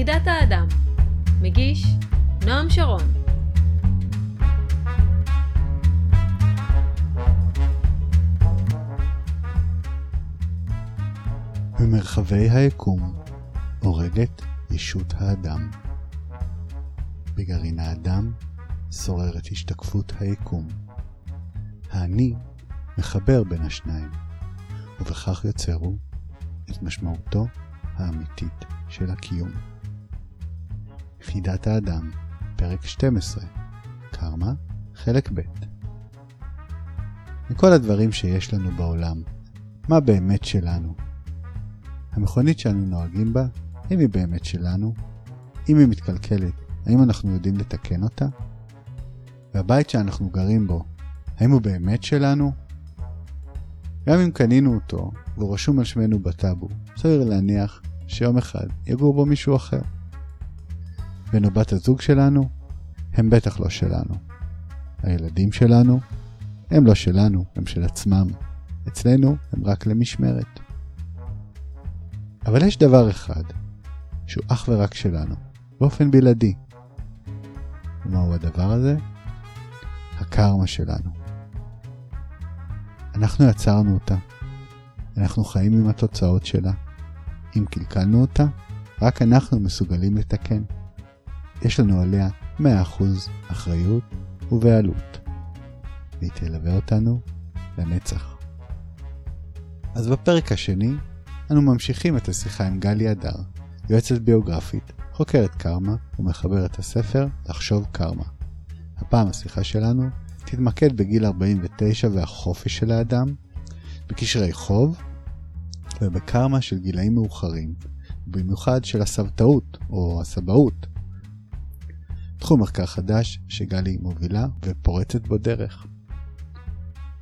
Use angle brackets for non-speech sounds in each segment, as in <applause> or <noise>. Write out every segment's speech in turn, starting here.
יחידת האדם מגיש נועם שרון במרחבי היקום הורגת ישות האדם. בגרעין האדם שוררת השתקפות היקום. האני מחבר בין השניים, ובכך יוצרו את משמעותו האמיתית של הקיום. יחידת האדם, פרק 12, קרמה, חלק ב' מכל הדברים שיש לנו בעולם, מה באמת שלנו? המכונית שאנו נוהגים בה, האם היא באמת שלנו? אם היא מתקלקלת, האם אנחנו יודעים לתקן אותה? והבית שאנחנו גרים בו, האם הוא באמת שלנו? גם אם קנינו אותו והוא רשום על שמנו בטאבו, סביר להניח שיום אחד יגור בו מישהו אחר. בן או בת הזוג שלנו, הם בטח לא שלנו. הילדים שלנו, הם לא שלנו, הם של עצמם. אצלנו הם רק למשמרת. אבל יש דבר אחד, שהוא אך ורק שלנו, באופן בלעדי. ומהו הדבר הזה? הקרמה שלנו. אנחנו יצרנו אותה. אנחנו חיים עם התוצאות שלה. אם קלקלנו אותה, רק אנחנו מסוגלים לתקן. יש לנו עליה 100% אחריות ובעלות. והיא תלווה אותנו לנצח. אז בפרק השני, אנו ממשיכים את השיחה עם גלי הדר, יועצת ביוגרפית, חוקרת קרמה ומחברת הספר לחשוב קרמה. הפעם השיחה שלנו תתמקד בגיל 49 והחופש של האדם, בקשרי חוב ובקרמה של גילאים מאוחרים, במיוחד של הסבתאות או הסבאות. תחום מחקר חדש שגלי מובילה ופורצת בו דרך.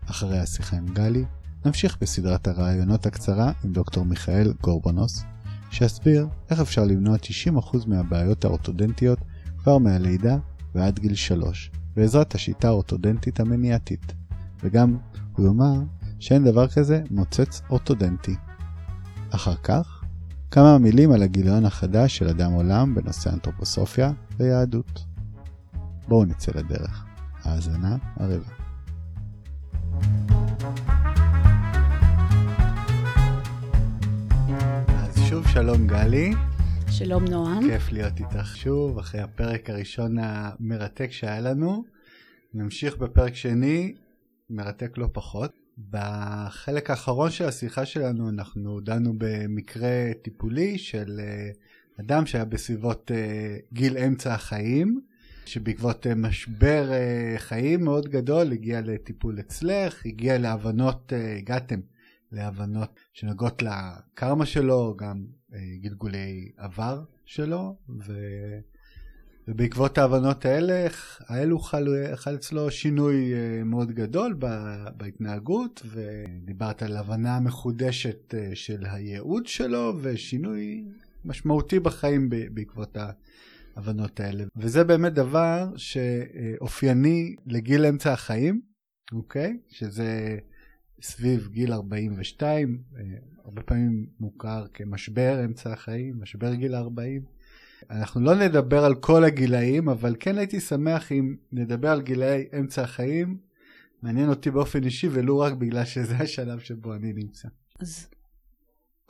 אחרי השיחה עם גלי, נמשיך בסדרת הראיונות הקצרה עם דוקטור מיכאל גורבונוס, שיסביר איך אפשר למנוע 90% מהבעיות האורתודנטיות כבר מהלידה ועד גיל 3, בעזרת השיטה האורתודנטית המניעתית, וגם הוא יאמר שאין דבר כזה מוצץ אורתודנטי. אחר כך, כמה מילים על הגיליון החדש של אדם עולם בנושא אנתרופוסופיה ויהדות. בואו נצא לדרך. האזנה הרבה. אז שוב שלום גלי. שלום נועם. כיף להיות איתך שוב, אחרי הפרק הראשון המרתק שהיה לנו. נמשיך בפרק שני, מרתק לא פחות. בחלק האחרון של השיחה שלנו אנחנו דנו במקרה טיפולי של אה, אדם שהיה בסביבות אה, גיל אמצע החיים, שבעקבות אה, משבר חיים מאוד גדול הגיע לטיפול אצלך, הגיע להבנות, הגעתם להבנות שנוגעות לקרמה שלו, גם גלגולי עבר שלו, ו... ובעקבות ההבנות האלה, האלו חל, חל אצלו שינוי אה, מאוד גדול בהתנהגות, ודיברת על הבנה מחודשת אה, של הייעוד שלו, ושינוי משמעותי בחיים בעקבות ההבנות האלה. וזה באמת דבר שאופייני לגיל אמצע החיים, אוקיי? שזה סביב גיל 42, אה, הרבה פעמים מוכר כמשבר אמצע החיים, משבר גיל 40. אנחנו לא נדבר על כל הגילאים, אבל כן הייתי שמח אם נדבר על גילאי אמצע החיים. מעניין אותי באופן אישי, ולו רק בגלל שזה השלב שבו אני נמצא. אז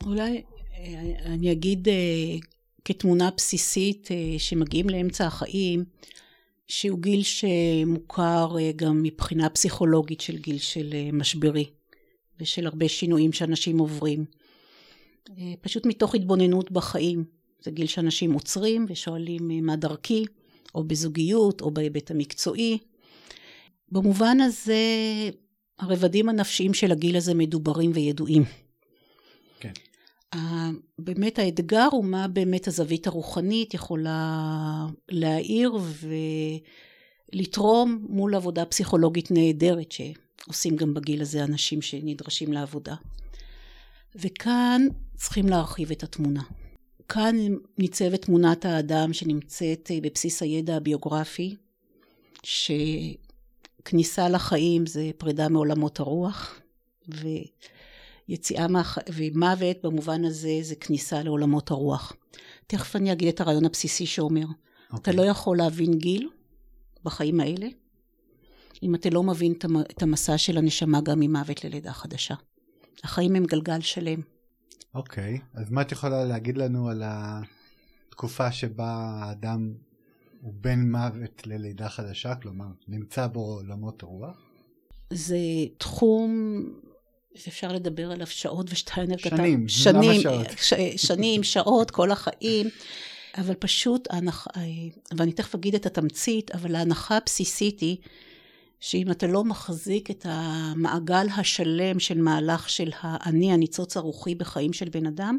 אולי אה, אני אגיד אה, כתמונה בסיסית אה, שמגיעים לאמצע החיים, שהוא גיל שמוכר גם מבחינה פסיכולוגית של גיל של משברי, ושל הרבה שינויים שאנשים עוברים. פשוט מתוך התבוננות בחיים. זה גיל שאנשים עוצרים ושואלים אה, מה דרכי, או בזוגיות, או בהיבט המקצועי. במובן הזה, הרבדים הנפשיים של הגיל הזה מדוברים וידועים. כן. באמת האתגר הוא מה באמת הזווית הרוחנית יכולה להעיר ולתרום מול עבודה פסיכולוגית נהדרת שעושים גם בגיל הזה אנשים שנדרשים לעבודה. וכאן צריכים להרחיב את התמונה. כאן ניצבת תמונת האדם שנמצאת אה, בבסיס הידע הביוגרפי, שכניסה לחיים זה פרידה מעולמות הרוח, יציאה מה... ומוות במובן הזה זה כניסה לעולמות הרוח. תכף אני אגיד את הרעיון הבסיסי שאומר, okay. אתה לא יכול להבין גיל בחיים האלה, אם אתה לא מבין את המסע של הנשמה גם ממוות ללידה חדשה. החיים הם גלגל שלם. אוקיי, okay. אז מה את יכולה להגיד לנו על התקופה שבה האדם הוא בין מוות ללידה חדשה, כלומר, נמצא בו עולמות הרוח? זה תחום שאפשר לדבר עליו שעות ושטיינר כתב. שנים, שנים, למה שעות? ש, שנים, שעות, כל החיים. אבל פשוט, ההנחה, ואני תכף אגיד את התמצית, אבל ההנחה הבסיסית היא שאם אתה לא מחזיק את המעגל השלם של מהלך של האני, הניצוץ הרוחי בחיים של בן אדם,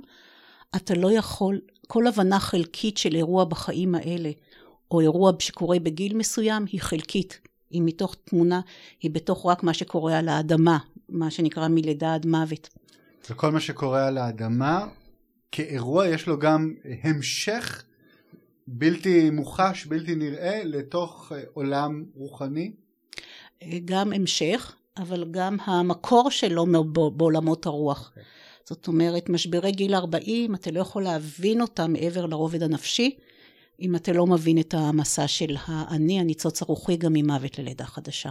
אתה לא יכול, כל הבנה חלקית של אירוע בחיים האלה, או אירוע שקורה בגיל מסוים, היא חלקית. היא מתוך תמונה, היא בתוך רק מה שקורה על האדמה, מה שנקרא מלידה עד מוות. וכל מה שקורה על האדמה, כאירוע יש לו גם המשך בלתי מוחש, בלתי נראה, לתוך אה, עולם רוחני? גם המשך, אבל גם המקור שלו בעולמות הרוח. Okay. אוקיי. זאת אומרת, משברי גיל 40, אתה לא יכול להבין אותם מעבר לרובד הנפשי, אם אתה לא מבין את המסע של האני, הניצוץ הרוחי, גם ממוות ללידה חדשה.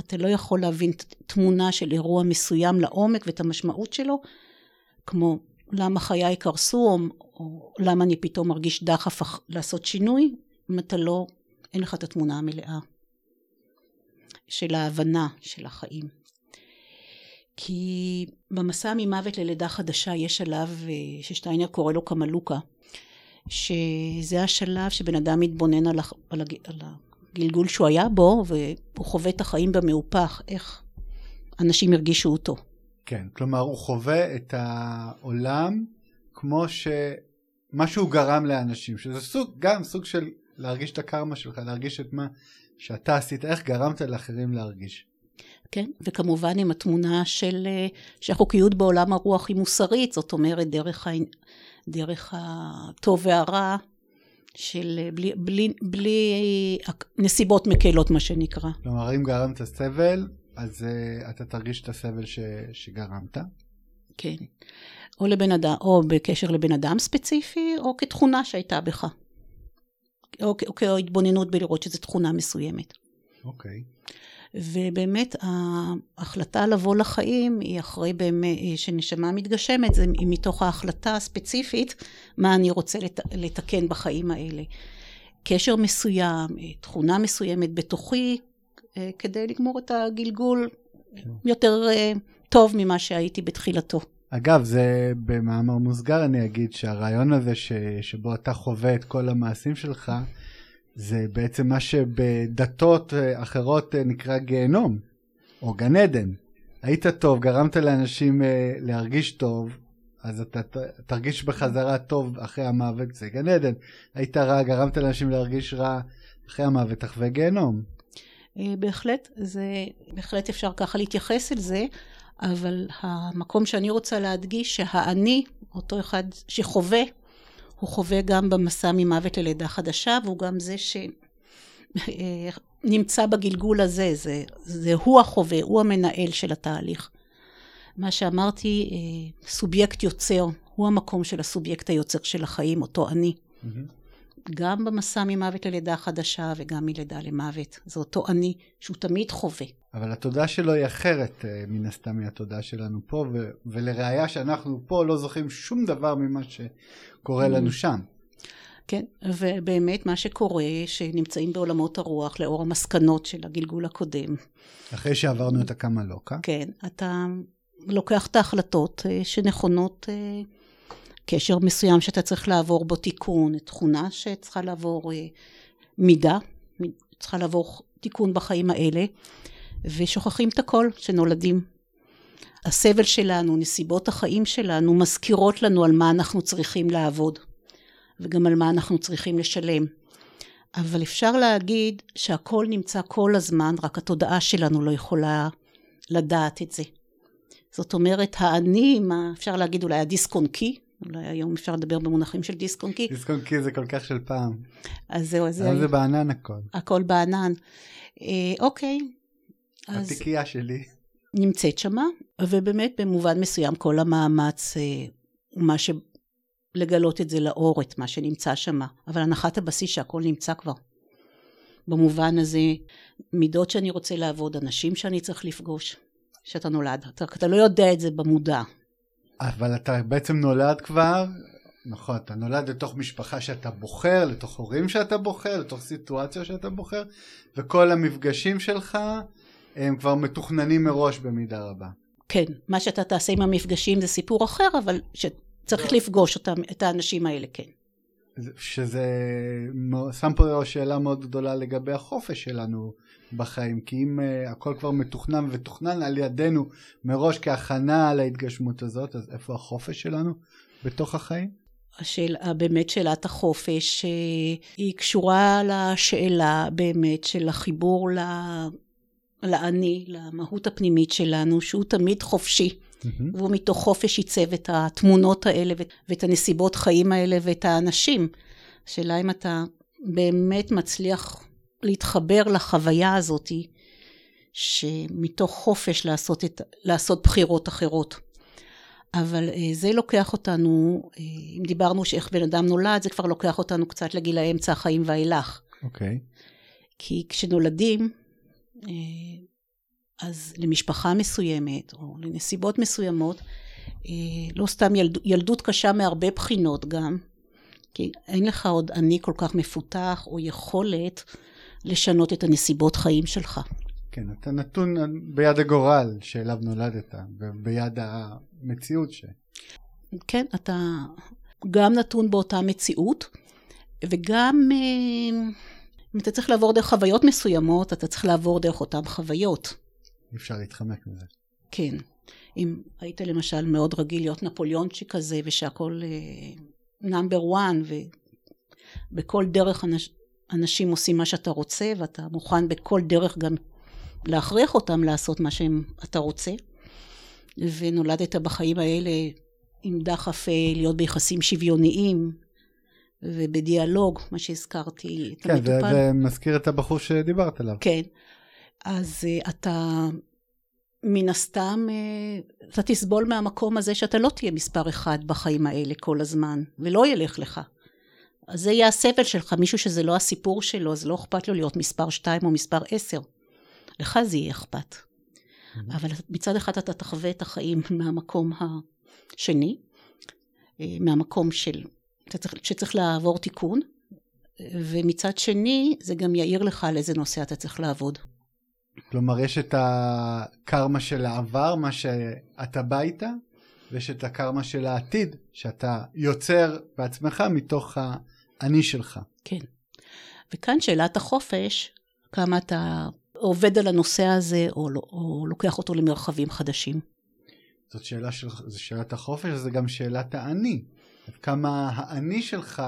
אתה לא יכול להבין תמונה של אירוע מסוים לעומק ואת המשמעות שלו, כמו למה חיי קרסו, או, או למה אני פתאום מרגיש דחף לעשות שינוי, אם אתה לא, אין לך את התמונה המלאה של ההבנה של החיים. כי במסע ממוות ללידה חדשה יש שלב אה, ששטיינר קורא לו קמלוקה, שזה השלב שבן אדם מתבונן על, הח... על, הג... על הגלגול שהוא היה בו, והוא חווה את החיים במהופך, איך אנשים הרגישו אותו. כן, כלומר הוא חווה את העולם כמו שמשהו גרם לאנשים, שזה סוג, גם סוג של להרגיש את הקרמה שלך, להרגיש את מה שאתה עשית, איך גרמת לאחרים להרגיש. כן, וכמובן עם התמונה של אה, שהחוקיות בעולם הרוח היא מוסרית, זאת אומרת דרך, ה... דרך הטוב והרע, של אה, בלי, בלי, בלי נסיבות מקלות מה שנקרא. כלומר אם גרמת סבל, אז uh, אתה תרגיש את הסבל ש... שגרמת. כן. או לבן אדם, או בקשר לבן אדם ספציפי, או כתכונה שהייתה בך. או, או כהתבוננות בלראות שזו תכונה מסוימת. אוקיי. ובאמת ההחלטה לבוא לחיים היא אחרי באמת שנשמה מתגשמת, זה מתוך ההחלטה הספציפית מה אני רוצה לת, לתקן בחיים האלה. קשר מסוים, תכונה מסוימת בתוכי, אה, כדי לגמור את הגלגול כן. יותר אה, טוב ממה שהייתי בתחילתו. אגב, זה במאמר מוסגר אני אגיד שהרעיון הזה ש, שבו אתה חווה את כל המעשים שלך, זה בעצם מה שבדתות אה, אחרות נקרא גיהנום, או גן עדן. היית טוב, גרמת לאנשים להרגיש טוב, אז אתה תרגיש בחזרה טוב אחרי המוות, זה גן עדן. היית רע, גרמת לאנשים להרגיש רע אחרי המוות, תחווה גיהנום. אה, בהחלט, זה, בהחלט אפשר ככה להתייחס אל זה, אבל המקום שאני רוצה להדגיש שהאני, אותו אחד שחווה, הוא חווה גם במסע ממוות ללידה חדשה, והוא גם זה שנמצא בגלגול הזה, זה, זה הוא החווה, הוא המנהל של התהליך. מה שאמרתי, אה, סובייקט יוצר, הוא המקום של הסובייקט היוצר של החיים, אותו אני. Mm-hmm. גם במסע ממוות ללידה חדשה וגם מלידה למוות. זה אותו אני שהוא תמיד חווה. אבל התודעה שלו היא אחרת אה, מן הסתם מהתודעה שלנו פה, ו- ולראיה שאנחנו פה לא זוכרים שום דבר ממה שקורה mm. לנו שם. כן, ובאמת מה שקורה, שנמצאים בעולמות הרוח לאור המסקנות של הגלגול הקודם. אחרי שעברנו את הקמלוקה. כן, אתה לוקח את ההחלטות אה, שנכונות אה, קשר מסוים שאתה צריך לעבור בו תיקון, תכונה שצריכה לעבור אה, מידה, צריכה לעבור תיקון בחיים האלה, ושוכחים את הכל שנולדים. הסבל שלנו, נסיבות החיים שלנו, מזכירות לנו על מה אנחנו צריכים לעבוד, וגם על מה אנחנו צריכים לשלם. אבל אפשר להגיד שהכל נמצא כל הזמן, רק התודעה שלנו לא יכולה לדעת את זה. זאת אומרת, האני, מה אפשר להגיד אולי הדיסק-און-קי, אולי היום אפשר לדבר במונחים של דיסק און קי. דיסק און קי זה כל כך של פעם. אז זהו, אז זהו. זה בענן הכל. הכל בענן. אה, אוקיי. התיקייה אז... שלי. נמצאת שמה, ובאמת במובן מסוים כל המאמץ אה, הוא מה ש... לגלות את זה לאור, את מה שנמצא שמה. אבל הנחת הבסיס שהכל נמצא כבר. במובן הזה, מידות שאני רוצה לעבוד, אנשים שאני צריך לפגוש, שאתה נולד. אתה, אתה לא יודע את זה במודע. אבל אתה בעצם נולד כבר, נכון, אתה נולד לתוך משפחה שאתה בוחר, לתוך הורים שאתה בוחר, לתוך סיטואציה שאתה בוחר, וכל המפגשים שלך הם כבר מתוכננים מראש במידה רבה. כן, מה שאתה תעשה עם המפגשים זה סיפור אחר, אבל שצריך לפגוש אותם, את האנשים האלה, כן. שזה שם פה שאלה מאוד גדולה לגבי החופש שלנו בחיים, כי אם uh, הכל כבר מתוכנן ותוכנן על ידינו מראש כהכנה להתגשמות הזאת, אז איפה החופש שלנו בתוך החיים? השאלה, באמת שאלת החופש, אה, היא קשורה לשאלה באמת של החיבור לאני, למהות הפנימית שלנו, שהוא תמיד חופשי. Mm-hmm. והוא מתוך חופש עיצב את התמונות האלה ואת הנסיבות חיים האלה ואת האנשים. השאלה אם אתה באמת מצליח להתחבר לחוויה הזאתי, שמתוך חופש לעשות, את, לעשות בחירות אחרות. אבל אה, זה לוקח אותנו, אה, אם דיברנו שאיך בן אדם נולד, זה כבר לוקח אותנו קצת לגיל האמצע החיים ואילך. אוקיי. Okay. כי כשנולדים, אה, אז למשפחה מסוימת, או לנסיבות מסוימות, לא סתם ילד, ילדות קשה מהרבה בחינות גם, כי אין לך עוד אני כל כך מפותח, או יכולת לשנות את הנסיבות חיים שלך. כן, אתה נתון ביד הגורל שאליו נולדת, וביד המציאות ש... כן, אתה גם נתון באותה מציאות, וגם אה, אם אתה צריך לעבור דרך חוויות מסוימות, אתה צריך לעבור דרך אותן חוויות. אי אפשר להתחמק מזה. כן. אם היית למשל מאוד רגיל להיות נפוליאונצ'יק כזה, ושהכול נאמבר וואן, ובכל דרך אנש, אנשים עושים מה שאתה רוצה, ואתה מוכן בכל דרך גם להכריח אותם לעשות מה שאתה רוצה. ונולדת בחיים האלה עם דחף אה, להיות ביחסים שוויוניים ובדיאלוג, מה שהזכרתי, כן, את המטופל. כן, זה מזכיר את הבחור שדיברת עליו. כן. אז uh, אתה מן הסתם, uh, אתה תסבול מהמקום הזה שאתה לא תהיה מספר אחד בחיים האלה כל הזמן, ולא ילך לך. אז זה יהיה הסבל שלך, מישהו שזה לא הסיפור שלו, אז לא אכפת לו להיות מספר שתיים או מספר עשר. לך זה יהיה אכפת. Mm-hmm. אבל מצד אחד אתה תחווה את החיים <laughs> מהמקום השני, אה, מהמקום של, שצריך, שצריך לעבור תיקון, ומצד שני זה גם יאיר לך על איזה נושא אתה צריך לעבוד. כלומר, יש את הקרמה של העבר, מה שאתה בא איתה, ויש את הקרמה של העתיד, שאתה יוצר בעצמך מתוך האני שלך. כן. וכאן שאלת החופש, כמה אתה עובד על הנושא הזה, או, לא, או לוקח אותו למרחבים חדשים. זאת שאלה של, זו שאלת החופש, זה גם שאלת האני. כמה האני שלך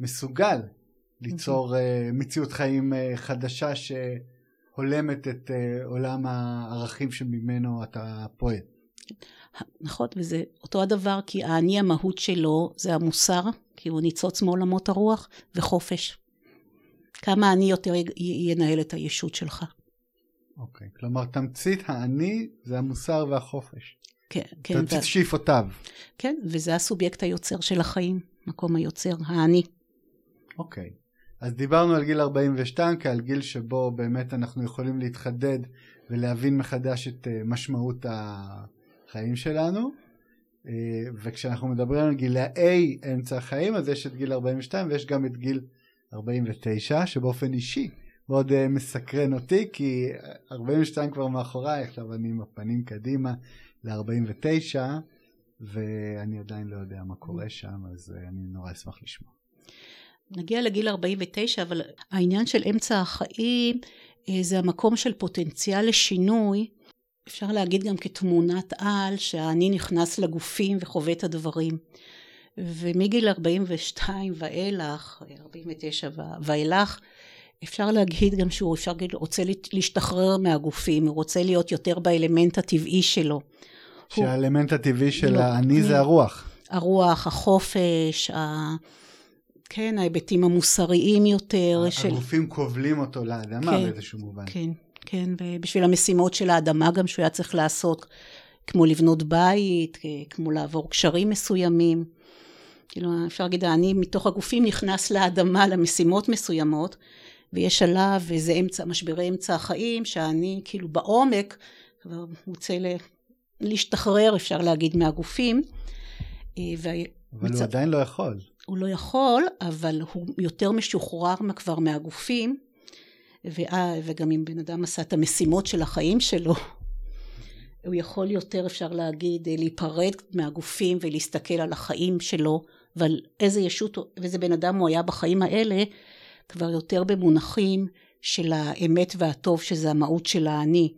מסוגל ליצור uh, מציאות חיים uh, חדשה שהולמת את uh, עולם הערכים שממנו אתה פועל. נכון, וזה אותו הדבר, כי האני המהות שלו זה המוסר, כי הוא ניצוץ מעולמות הרוח, וחופש. כמה אני יותר ינהל את הישות שלך. אוקיי, okay, כלומר תמצית האני זה המוסר והחופש. כן, כן. תמצית שאיפותיו. כן, וזה הסובייקט היוצר של החיים, מקום היוצר, האני. אוקיי, okay. אז דיברנו על גיל 42 כעל גיל שבו באמת אנחנו יכולים להתחדד ולהבין מחדש את אה, משמעות החיים שלנו. אה, וכשאנחנו מדברים על גילאי אמצע החיים אז יש את גיל 42 ויש גם את גיל 49 שבאופן אישי מאוד uh, מסקרן אותי כי 42 כבר מאחוריי עכשיו אני עם הפנים קדימה ל-49 ואני עדיין לא יודע מה קורה שם אז אני נורא אשמח לשמוע. נגיע לגיל 49 אבל העניין של אמצע החיים uh, זה המקום של פוטנציאל לשינוי אפשר להגיד גם כתמונת על שהאני נכנס לגופים וחווה את הדברים. ומגיל 42 ואילך, 49 ואילך, אפשר להגיד גם שהוא אפשר להגיד, רוצה להשתחרר מהגופים, הוא רוצה להיות יותר באלמנט הטבעי שלו. שהאלמנט. הטבעי של לא, האני זה הרוח. הרוח, החופש, ה... כן, ההיבטים המוסריים יותר. של... הגופים כובלים אותו לאדמה כן, באיזשהו מובן. כן, כן, ובשביל המשימות של האדמה גם שהוא היה צריך לעשות, כמו לבנות בית, כמו לעבור קשרים מסוימים. כאילו, אפשר להגיד, אני מתוך הגופים נכנס לאדמה למשימות מסוימות, ויש שלב, וזה אמצע, משברי אמצע החיים, שאני כאילו בעומק כבר רוצה להשתחרר, אפשר להגיד, מהגופים. אה, אבל מצ... הוא עדיין לא יכול. הוא לא יכול, אבל הוא יותר משוחרר כבר מהגופים, וגם אם בן אדם עשה את המשימות של החיים שלו, הוא יכול יותר, אפשר להגיד, להיפרד מהגופים ולהסתכל על החיים שלו ועל איזה ישות ואיזה בן אדם הוא היה בחיים האלה, כבר יותר במונחים של האמת והטוב, שזה המהות של האני.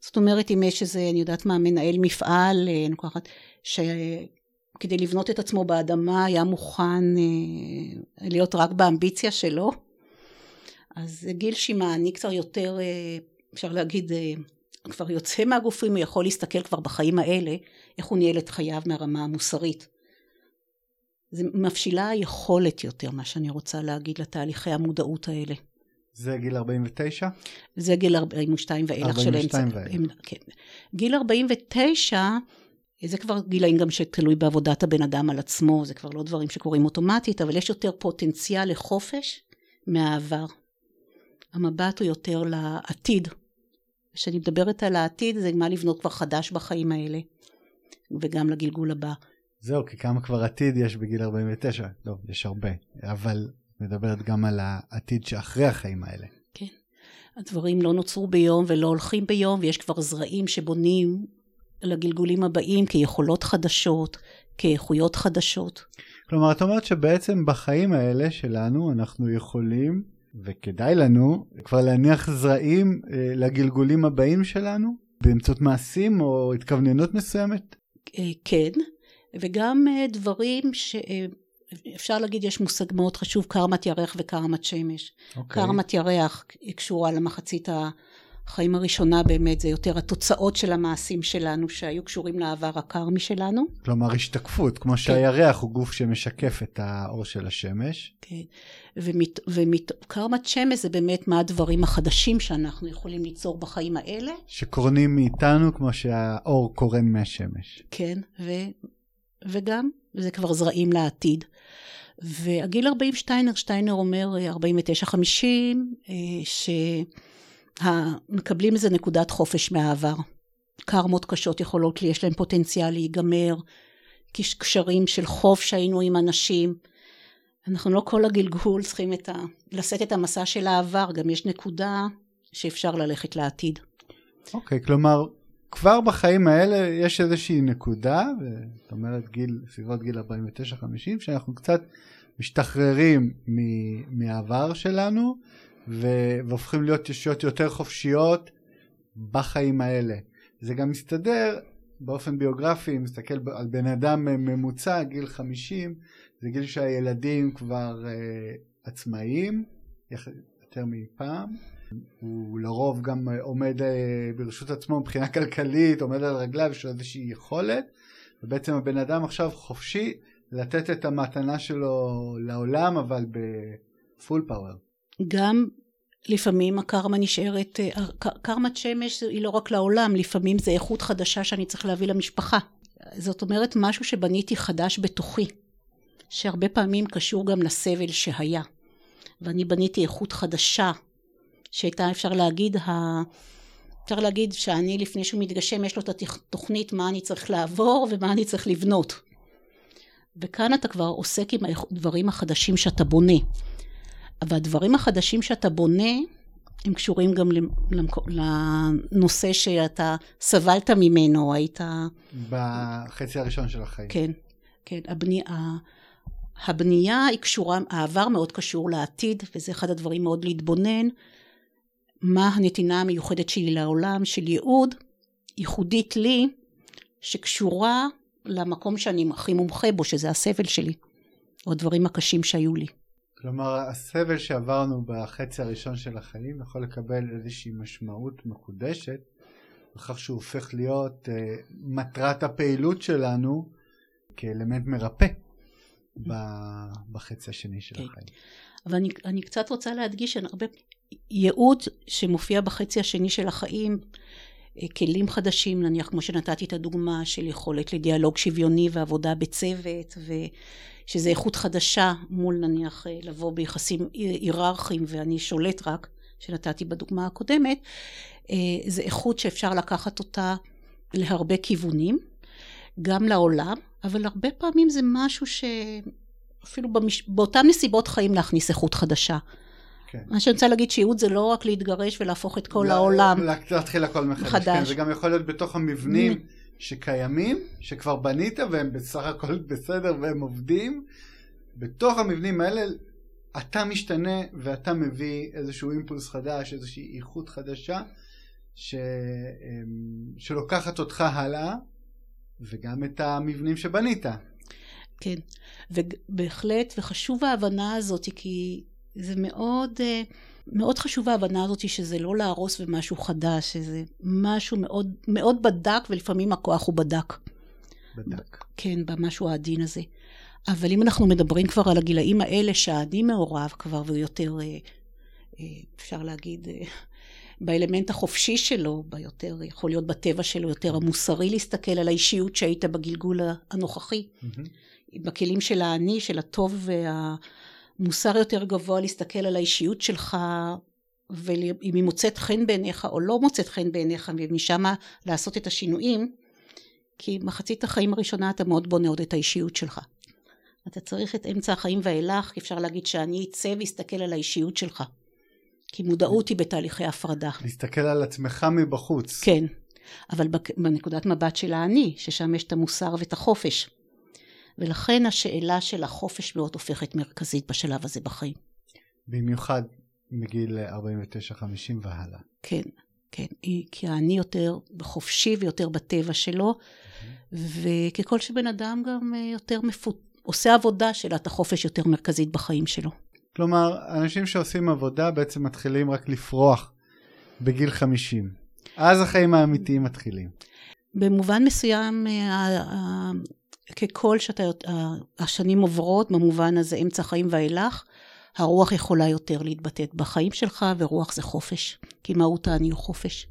זאת אומרת, אם יש איזה, אני יודעת מה, מנהל מפעל, אה, אני לוקחת, שכדי לבנות את עצמו באדמה היה מוכן אה, להיות רק באמביציה שלו, אז גיל שימאני קצת יותר, אה, אפשר להגיד, כבר יוצא מהגופים, הוא יכול להסתכל כבר בחיים האלה, איך הוא ניהל את חייו מהרמה המוסרית. זה מבשילה היכולת יותר, מה שאני רוצה להגיד, לתהליכי המודעות האלה. זה גיל 49? זה גיל 42 ואילך של אמצע. 42 ואילך. כן. גיל 49, זה כבר גילאים גם שתלוי בעבודת הבן אדם על עצמו, זה כבר לא דברים שקורים אוטומטית, אבל יש יותר פוטנציאל לחופש מהעבר. המבט הוא יותר לעתיד. כשאני מדברת על העתיד, זה מה לבנות כבר חדש בחיים האלה, וגם לגלגול הבא. זהו, כי כמה כבר עתיד יש בגיל 49? לא, יש הרבה. אבל מדברת גם על העתיד שאחרי החיים האלה. כן. הדברים לא נוצרו ביום ולא הולכים ביום, ויש כבר זרעים שבונים לגלגולים הבאים כיכולות חדשות, כאיכויות חדשות. כלומר, את אומרת שבעצם בחיים האלה שלנו אנחנו יכולים, וכדאי לנו, כבר להניח זרעים אה, לגלגולים הבאים שלנו, באמצעות מעשים או התכווננות מסוימת? אה, כן. וגם אה, דברים שאפשר אה, להגיד יש מושג מאוד חשוב קרמת ירח וקרמת שמש. Okay. אוקיי. קרמת ירח קשורה למחצית החיים הראשונה באמת זה יותר התוצאות של המעשים שלנו שהיו קשורים לעבר הקרמי שלנו. כלומר השתקפות כמו כן. שהירח הוא גוף שמשקף את האור של השמש. כן וקרמת ומת, שמש זה באמת מה הדברים החדשים שאנחנו יכולים ליצור בחיים האלה. שקורנים מאיתנו כמו שהאור קורן מהשמש. כן ו... וגם, וזה כבר זרעים לעתיד. והגיל 40 שטיינר, שטיינר אומר 49-50, שמקבלים איזה נקודת חופש מהעבר. קרמות קשות יכולות יש להם פוטנציאל להיגמר, קשרים של חוב שהיינו עם אנשים. אנחנו לא כל הגלגול צריכים את ה... לשאת את המסע של העבר, גם יש נקודה שאפשר ללכת לעתיד. אוקיי, okay, כלומר, כבר בחיים האלה יש איזושהי נקודה, זאת אומרת גיל, סביבות גיל 49-50, שאנחנו קצת משתחררים מהעבר שלנו, והופכים להיות ישויות יותר חופשיות בחיים האלה. זה גם מסתדר באופן ביוגרפי, אם מסתכל על בן אדם ממוצע, גיל 50, זה גיל שהילדים כבר uh, עצמאיים, יותר מפעם. הוא לרוב גם עומד אה, ברשות עצמו מבחינה כלכלית, עומד על רגליו, יש לו איזושהי יכולת, ובעצם הבן אדם עכשיו חופשי לתת את המתנה שלו לעולם, אבל בפול פאוור. גם לפעמים הקרמה נשארת, אה, קרמת שמש היא לא רק לעולם, לפעמים זה איכות חדשה שאני צריך להביא למשפחה. זאת אומרת משהו שבניתי חדש בתוכי, שהרבה פעמים קשור גם לסבל שהיה. ואני בניתי איכות חדשה שהייתה אפשר להגיד, ה... אפשר להגיד שאני לפני שהוא מתגשם יש לו את התוכנית מה אני צריך לעבור ומה אני צריך לבנות. וכאן אתה כבר עוסק עם הדברים החדשים שאתה בונה. והדברים החדשים שאתה בונה הם קשורים גם לנושא שאתה סבלת ממנו, היית... בחצי הראשון של החיים. כן, כן. הבני... הבנייה היא קשורה, העבר מאוד קשור לעתיד, וזה אחד הדברים מאוד להתבונן, מה הנתינה המיוחדת שלי לעולם, של ייעוד, ייחודית לי, שקשורה למקום שאני הכי מומחה בו, שזה הסבל שלי, או הדברים הקשים שהיו לי. כלומר, הסבל שעברנו בחצי הראשון של החיים יכול לקבל איזושהי משמעות מקודשת, בכך שהוא הופך להיות uh, מטרת הפעילות שלנו כאלמנט מרפא בחצי השני של okay. כן. החיים. אבל אני, אני קצת רוצה להדגיש שהרבה ייעוד שמופיע בחצי השני של החיים, אה, כלים חדשים, נניח כמו שנתתי את הדוגמה של יכולת לדיאלוג שוויוני ועבודה בצוות, ושזה איכות חדשה מול נניח אה, לבוא ביחסים היררכיים ואני שולט רק, שנתתי בדוגמה הקודמת, אה, זה איכות שאפשר לקחת אותה להרבה כיוונים, גם לעולם, אבל הרבה פעמים זה משהו שאפילו במש... באותן נסיבות חיים להכניס איכות חדשה. כן. מה שאני רוצה להגיד שייעוד זה לא רק להתגרש ולהפוך את כל לא, העולם. להתחיל הכל מחדש. חדש. כן, זה גם יכול להיות בתוך המבנים שקיימים, שכבר בנית והם בסך הכל <laughs> בסדר והם עובדים. בתוך המבנים האלה אתה משתנה ואתה מביא איזשהו אימפולס חדש, איזושהי איכות חדשה, ש... אמ, שלוקחת אותך הלאה, וגם את המבנים שבנית. כן, ובהחלט, וחשוב ההבנה הזאת, כי זה מאוד, אה, מאוד חשוב ההבנה הזאת שזה לא להרוס במשהו חדש, שזה משהו מאוד, מאוד בדק, ולפעמים הכוח הוא בדק. בדק. כן, במשהו העדין הזה. אבל אם אנחנו מדברים כבר על הגילאים האלה, שהאני מעורב כבר, ויותר, אה, אה, אפשר להגיד, באלמנט החופשי שלו, ביותר, יכול להיות בטבע שלו, יותר המוסרי להסתכל על האישיות שהיית בגלגול הנוכחי. Mm-hmm. בכלים של האני, של הטוב וה... מוסר יותר גבוה להסתכל על האישיות שלך ואם היא מוצאת חן בעיניך או לא מוצאת חן בעיניך ומשם לעשות את השינויים כי מחצית החיים הראשונה אתה מאוד בונה עוד את האישיות שלך. אתה צריך את אמצע החיים ואילך, אפשר להגיד שאני אצא ואסתכל על האישיות שלך. כי מודעות היא בתהליכי הפרדה. להסתכל על עצמך מבחוץ. כן, אבל בנקודת מבט של האני, ששם יש את המוסר ואת החופש. ולכן השאלה של החופש מאוד הופכת מרכזית בשלב הזה בחיים. במיוחד מגיל 49-50 והלאה. כן, כן, כי האני יותר בחופשי ויותר בטבע שלו, וככל שבן אדם גם אה, יותר מפות... עושה עבודה שאלת החופש יותר מרכזית בחיים שלו. כלומר, אנשים שעושים עבודה בעצם מתחילים רק לפרוח בגיל 50. אז החיים האמיתיים מתחילים. במובן מסוים אה, ככל שהשנים עוברות, במובן הזה אמצע חיים ואילך, הרוח יכולה יותר להתבטאת בחיים שלך, ורוח זה חופש, כי מהות האני הוא חופש.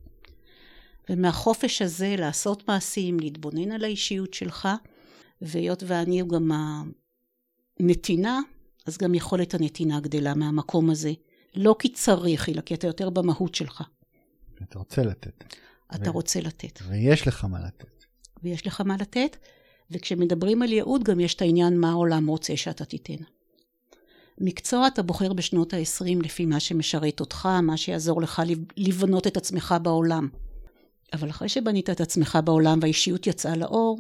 ומהחופש הזה לעשות מעשים, להתבונן על האישיות שלך, והיות ואני הוא גם הנתינה, אז גם יכולת הנתינה גדלה מהמקום הזה. לא כי צריך, אלא כי אתה יותר במהות שלך. אתה רוצה לתת. אתה ו... רוצה לתת. ויש לך מה לתת. ויש לך מה לתת, וכשמדברים על ייעוד גם יש את העניין מה העולם רוצה שאתה תיתן. מקצוע אתה בוחר בשנות ה-20 לפי מה שמשרת אותך, מה שיעזור לך לבנות את עצמך בעולם. אבל אחרי שבנית את עצמך בעולם והאישיות יצאה לאור,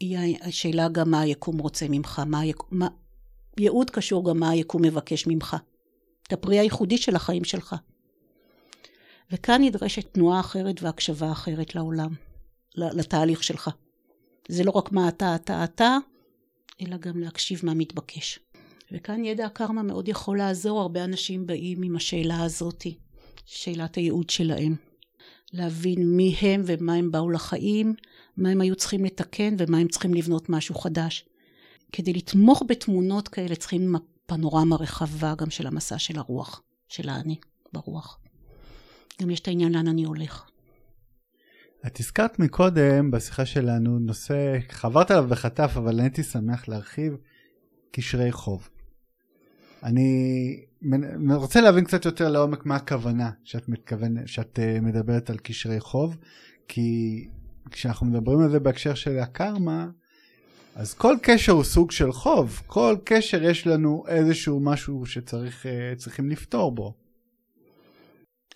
היא השאלה גם מה היקום רוצה ממך, מה, היק... מה... ייעוד קשור גם מה היקום מבקש ממך. את הפרי הייחודי של החיים שלך. וכאן נדרשת תנועה אחרת והקשבה אחרת לעולם, לתהליך שלך. זה לא רק מה אתה, אתה, אתה, אלא גם להקשיב מה מתבקש. וכאן ידע הקרמה מאוד יכול לעזור, הרבה אנשים באים עם השאלה הזאתי, שאלת הייעוד שלהם. להבין מי הם ומה הם באו לחיים, מה הם היו צריכים לתקן ומה הם צריכים לבנות משהו חדש. כדי לתמוך בתמונות כאלה צריכים פנורמה רחבה גם של המסע של הרוח, של האני ברוח. גם יש את העניין לאן אני הולך. את הזכרת מקודם בשיחה שלנו נושא, חברת עליו בחטף, אבל הייתי שמח להרחיב, קשרי חוב. אני רוצה להבין קצת יותר לעומק מה הכוונה שאת, מתכוון, שאת אה, מדברת על קשרי חוב, כי כשאנחנו מדברים על זה בהקשר של הקרמה, אז כל קשר הוא סוג של חוב, כל קשר יש לנו איזשהו משהו שצריכים אה, לפתור בו.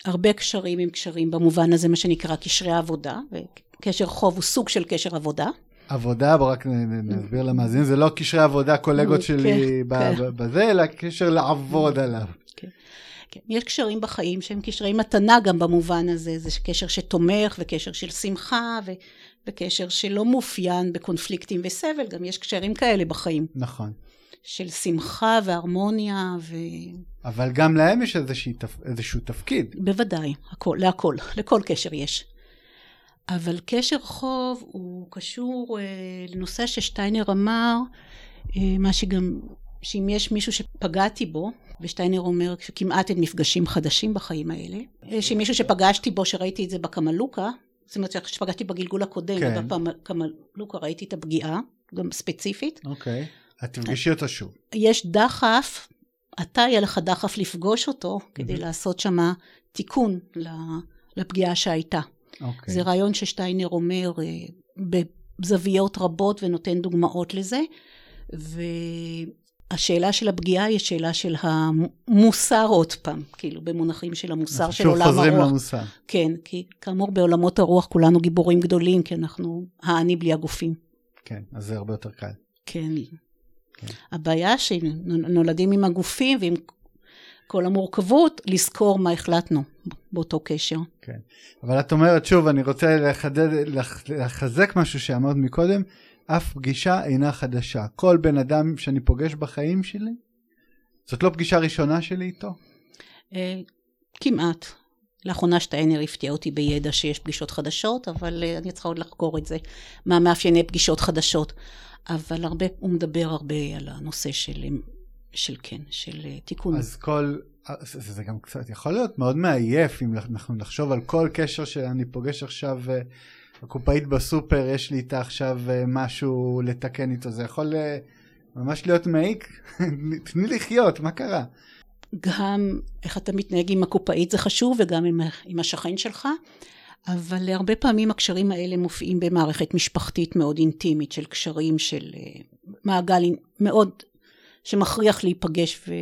הרבה קשרים עם קשרים במובן הזה, מה שנקרא קשרי עבודה, וקשר חוב הוא סוג של קשר עבודה. עבודה, בוא רק נסביר למאזינים, זה לא קשרי עבודה, קולגות כן, שלי כן. בזה, אלא קשר לעבוד עליו. כן. כן. יש קשרים בחיים שהם קשרי מתנה גם במובן הזה, זה קשר שתומך וקשר של שמחה ו, וקשר שלא מאופיין בקונפליקטים וסבל, גם יש קשרים כאלה בחיים. נכון. של שמחה והרמוניה ו... אבל גם להם יש איזשהו, איזשהו תפקיד. בוודאי, הכל, להכל, לכל קשר יש. אבל קשר חוב הוא קשור אה, לנושא ששטיינר אמר, אה, מה שגם שאם יש מישהו שפגעתי בו, ושטיינר אומר שכמעט אין מפגשים חדשים בחיים האלה, שאם מישהו שפגשתי בו, שראיתי את זה בקמלוקה, זאת אומרת שפגשתי בגלגול הקודם, כן. ובקמלוקה ראיתי את הפגיעה, גם ספציפית. אוקיי. את תפגשי אותו שוב. יש דחף, אתה יהיה לך דחף לפגוש אותו, כדי מהמם. לעשות שמה תיקון לפגיעה שהייתה. אוקיי. זה רעיון ששטיינר אומר אה, בזוויות רבות ונותן דוגמאות לזה. והשאלה של הפגיעה היא שאלה של המוסר עוד פעם, כאילו במונחים של המוסר של שוב עולם חוזרים הרוח. למוסר. כן, כי כאמור בעולמות הרוח כולנו גיבורים גדולים, כי אנחנו האני בלי הגופים. כן, אז זה הרבה יותר קל. כן. כן. הבעיה שנולדים עם הגופים ועם כל המורכבות, לזכור מה החלטנו באותו קשר. כן. אבל את אומרת, שוב, אני רוצה לחדד, לח- לחזק משהו שאמרת מקודם, אף פגישה אינה חדשה. כל בן אדם שאני פוגש בחיים שלי, זאת לא פגישה ראשונה שלי איתו. אה, כמעט. לאחרונה שטיינר הפתיע אותי בידע שיש פגישות חדשות, אבל אה, אני צריכה עוד לחקור את זה, מה מאפייני פגישות חדשות. אבל הרבה, הוא מדבר הרבה על הנושא של, של כן, של אה, תיקון. אז כל, זה, זה גם קצת יכול להיות מאוד מעייף אם אנחנו נחשוב על כל קשר שאני פוגש עכשיו, אה, הקופאית בסופר, יש לי איתה עכשיו אה, משהו לתקן איתו, זה יכול אה, ממש להיות מעיק. <laughs> תני לחיות, מה קרה? גם איך אתה מתנהג עם הקופאית זה חשוב, וגם עם, עם השכן שלך, אבל הרבה פעמים הקשרים האלה מופיעים במערכת משפחתית מאוד אינטימית, של קשרים של אה, מעגל מאוד, שמכריח להיפגש ו,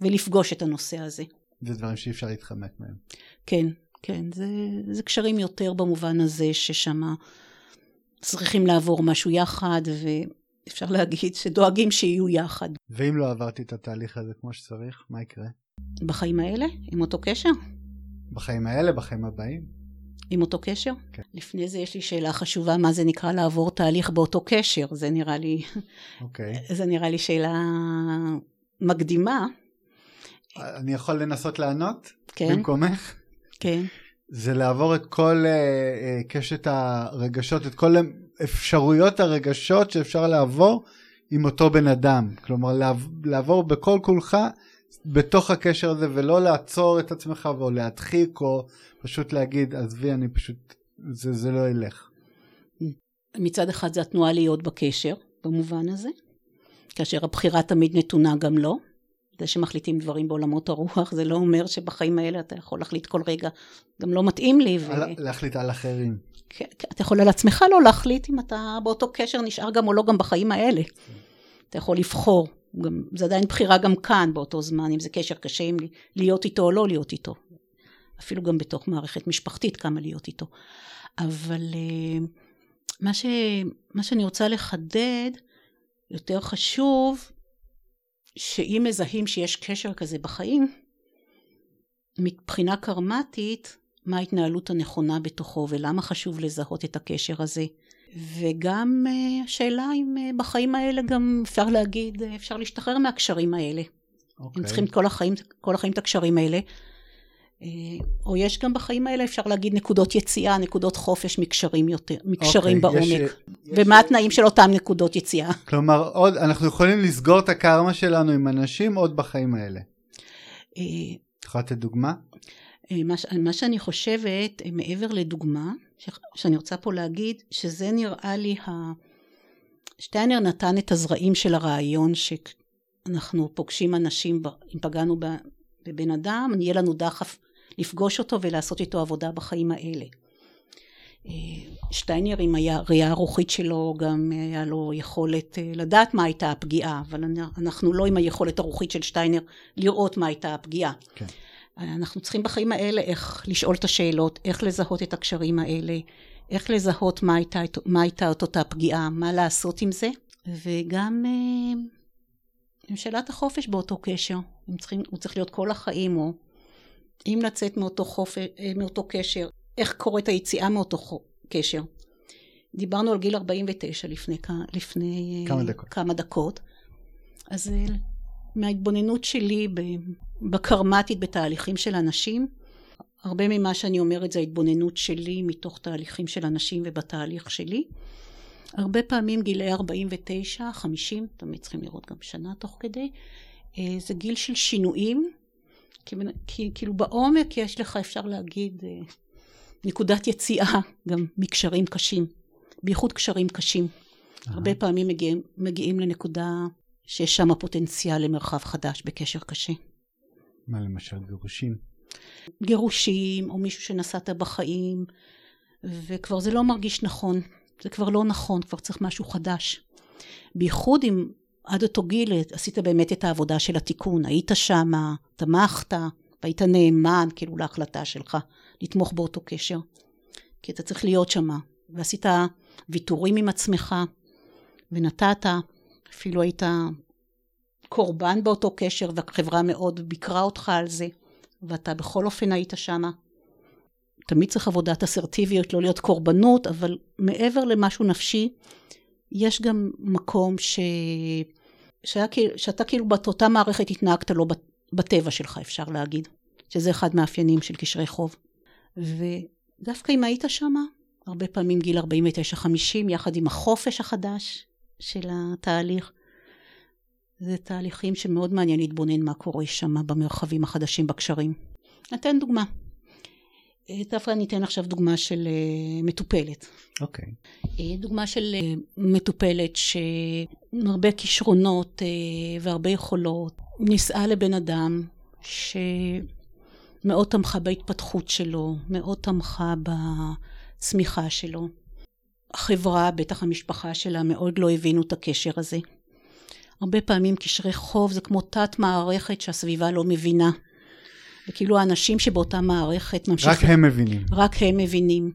ולפגוש את הנושא הזה. זה דברים שאי אפשר להתחמק מהם. כן, כן, זה, זה קשרים יותר במובן הזה ששם צריכים לעבור משהו יחד, ואפשר להגיד שדואגים שיהיו יחד. ואם לא עברתי את התהליך הזה כמו שצריך, מה יקרה? בחיים האלה, עם אותו קשר? בחיים האלה, בחיים הבאים? עם אותו קשר? כן. לפני זה יש לי שאלה חשובה, מה זה נקרא לעבור תהליך באותו קשר? זה נראה לי, אוקיי. <laughs> זה נראה לי שאלה מקדימה. אני יכול לנסות לענות? כן, במקומך? כן, זה לעבור את כל אה, אה, קשת הרגשות, את כל אפשרויות הרגשות שאפשר לעבור עם אותו בן אדם. כלומר, לעב, לעבור בכל כולך בתוך הקשר הזה, ולא לעצור את עצמך או להדחיק, או פשוט להגיד, עזבי, אני פשוט, זה, זה לא ילך. מצד אחד זה התנועה להיות בקשר, במובן הזה, כאשר הבחירה תמיד נתונה גם לו. זה שמחליטים דברים בעולמות הרוח, זה לא אומר שבחיים האלה אתה יכול להחליט כל רגע, גם לא מתאים לי. ו... על, להחליט על אחרים. כן, כן, אתה יכול על עצמך לא להחליט אם אתה באותו קשר נשאר גם או לא גם בחיים האלה. אתה יכול לבחור, גם, זה עדיין בחירה גם כאן באותו זמן, אם זה קשר קשה אם להיות איתו או לא להיות איתו. אפילו גם בתוך מערכת משפחתית כמה להיות איתו. אבל אה, מה, ש, מה שאני רוצה לחדד, יותר חשוב, שאם מזהים שיש קשר כזה בחיים, מבחינה קרמטית, מה ההתנהלות הנכונה בתוכו ולמה חשוב לזהות את הקשר הזה. וגם אה, השאלה אם אה, בחיים האלה גם אפשר להגיד, אה, אפשר להשתחרר מהקשרים האלה. אוקיי. הם צריכים כל החיים, כל החיים את הקשרים האלה. או יש גם בחיים האלה, אפשר להגיד, נקודות יציאה, נקודות חופש מקשרים יותר, מקשרים אוקיי, יש- בעומק. יש- ומה התנאים של אותם נקודות יציאה. כלומר, עוד, אנחנו יכולים לסגור את הקרמה שלנו עם אנשים עוד בחיים האלה. את יכולה לתת דוגמה? מה, מה שאני חושבת, מעבר לדוגמה, ש, שאני רוצה פה להגיד, שזה נראה לי, ה... שטיינר נתן את הזרעים של הרעיון שאנחנו פוגשים אנשים, אם פגענו בבן אדם, יהיה לנו דחף לפגוש אותו ולעשות איתו עבודה בחיים האלה. אה, שטיינר עם הראייה הרוחית שלו גם היה לו יכולת אה, לדעת מה הייתה הפגיעה, אבל אנחנו לא עם היכולת הרוחית של שטיינר לראות מה הייתה הפגיעה. כן. אנחנו צריכים בחיים האלה איך לשאול את השאלות, איך לזהות את הקשרים האלה, איך לזהות מה הייתה, מה הייתה את אותה פגיעה, מה לעשות עם זה, וגם אה, עם שאלת החופש באותו קשר. צריכים, הוא צריך להיות כל החיים, או אם לצאת מאותו, חופש, מאותו קשר, איך קורית היציאה מאותו קשר. דיברנו על גיל 49 לפני, לפני כמה דקות. כמה דקות. אז מההתבוננות שלי בקרמטית בתהליכים של אנשים, הרבה ממה שאני אומרת זה ההתבוננות שלי מתוך תהליכים של אנשים ובתהליך שלי. הרבה פעמים גילי 49, 50, תמיד צריכים לראות גם שנה תוך כדי, אה, זה גיל של שינויים, כי, כי כאילו בעומק יש לך, אפשר להגיד, אה, נקודת יציאה גם מקשרים קשים, בייחוד קשרים קשים. הרבה פעמים מגיעים, מגיעים לנקודה שיש שם פוטנציאל למרחב חדש בקשר קשה. מה למשל גירושים? גירושים, או מישהו שנסעת בחיים, וכבר זה לא מרגיש נכון. זה כבר לא נכון, כבר צריך משהו חדש. בייחוד אם עד אותו גיל עשית באמת את העבודה של התיקון, היית שמה, תמכת, והיית נאמן כאילו להחלטה שלך לתמוך באותו קשר. כי אתה צריך להיות שמה, ועשית ויתורים עם עצמך, ונתת, אפילו היית קורבן באותו קשר, והחברה מאוד ביקרה אותך על זה, ואתה בכל אופן היית שמה. תמיד צריך עבודת אסרטיביות, לא להיות קורבנות, אבל מעבר למשהו נפשי, יש גם מקום ש... שהיה, שאתה כאילו באותה מערכת התנהגת לא בטבע שלך, אפשר להגיד, שזה אחד מאפיינים של קשרי חוב. ודווקא אם היית שמה, הרבה פעמים גיל 49-50, יחד עם החופש החדש של התהליך, זה תהליכים שמאוד מעניין להתבונן מה קורה שם במרחבים החדשים בקשרים. נתן דוגמה. דווקא אני אתן עכשיו דוגמה של uh, מטופלת. אוקיי. Okay. דוגמה של מטופלת שהרבה כישרונות uh, והרבה יכולות. נישאה לבן אדם שמאוד תמכה בהתפתחות שלו, מאוד תמכה בצמיחה שלו. החברה, בטח המשפחה שלה, מאוד לא הבינו את הקשר הזה. הרבה פעמים קשרי חוב זה כמו תת מערכת שהסביבה לא מבינה. וכאילו האנשים שבאותה מערכת ממשיכים... רק הם מבינים. רק הם מבינים.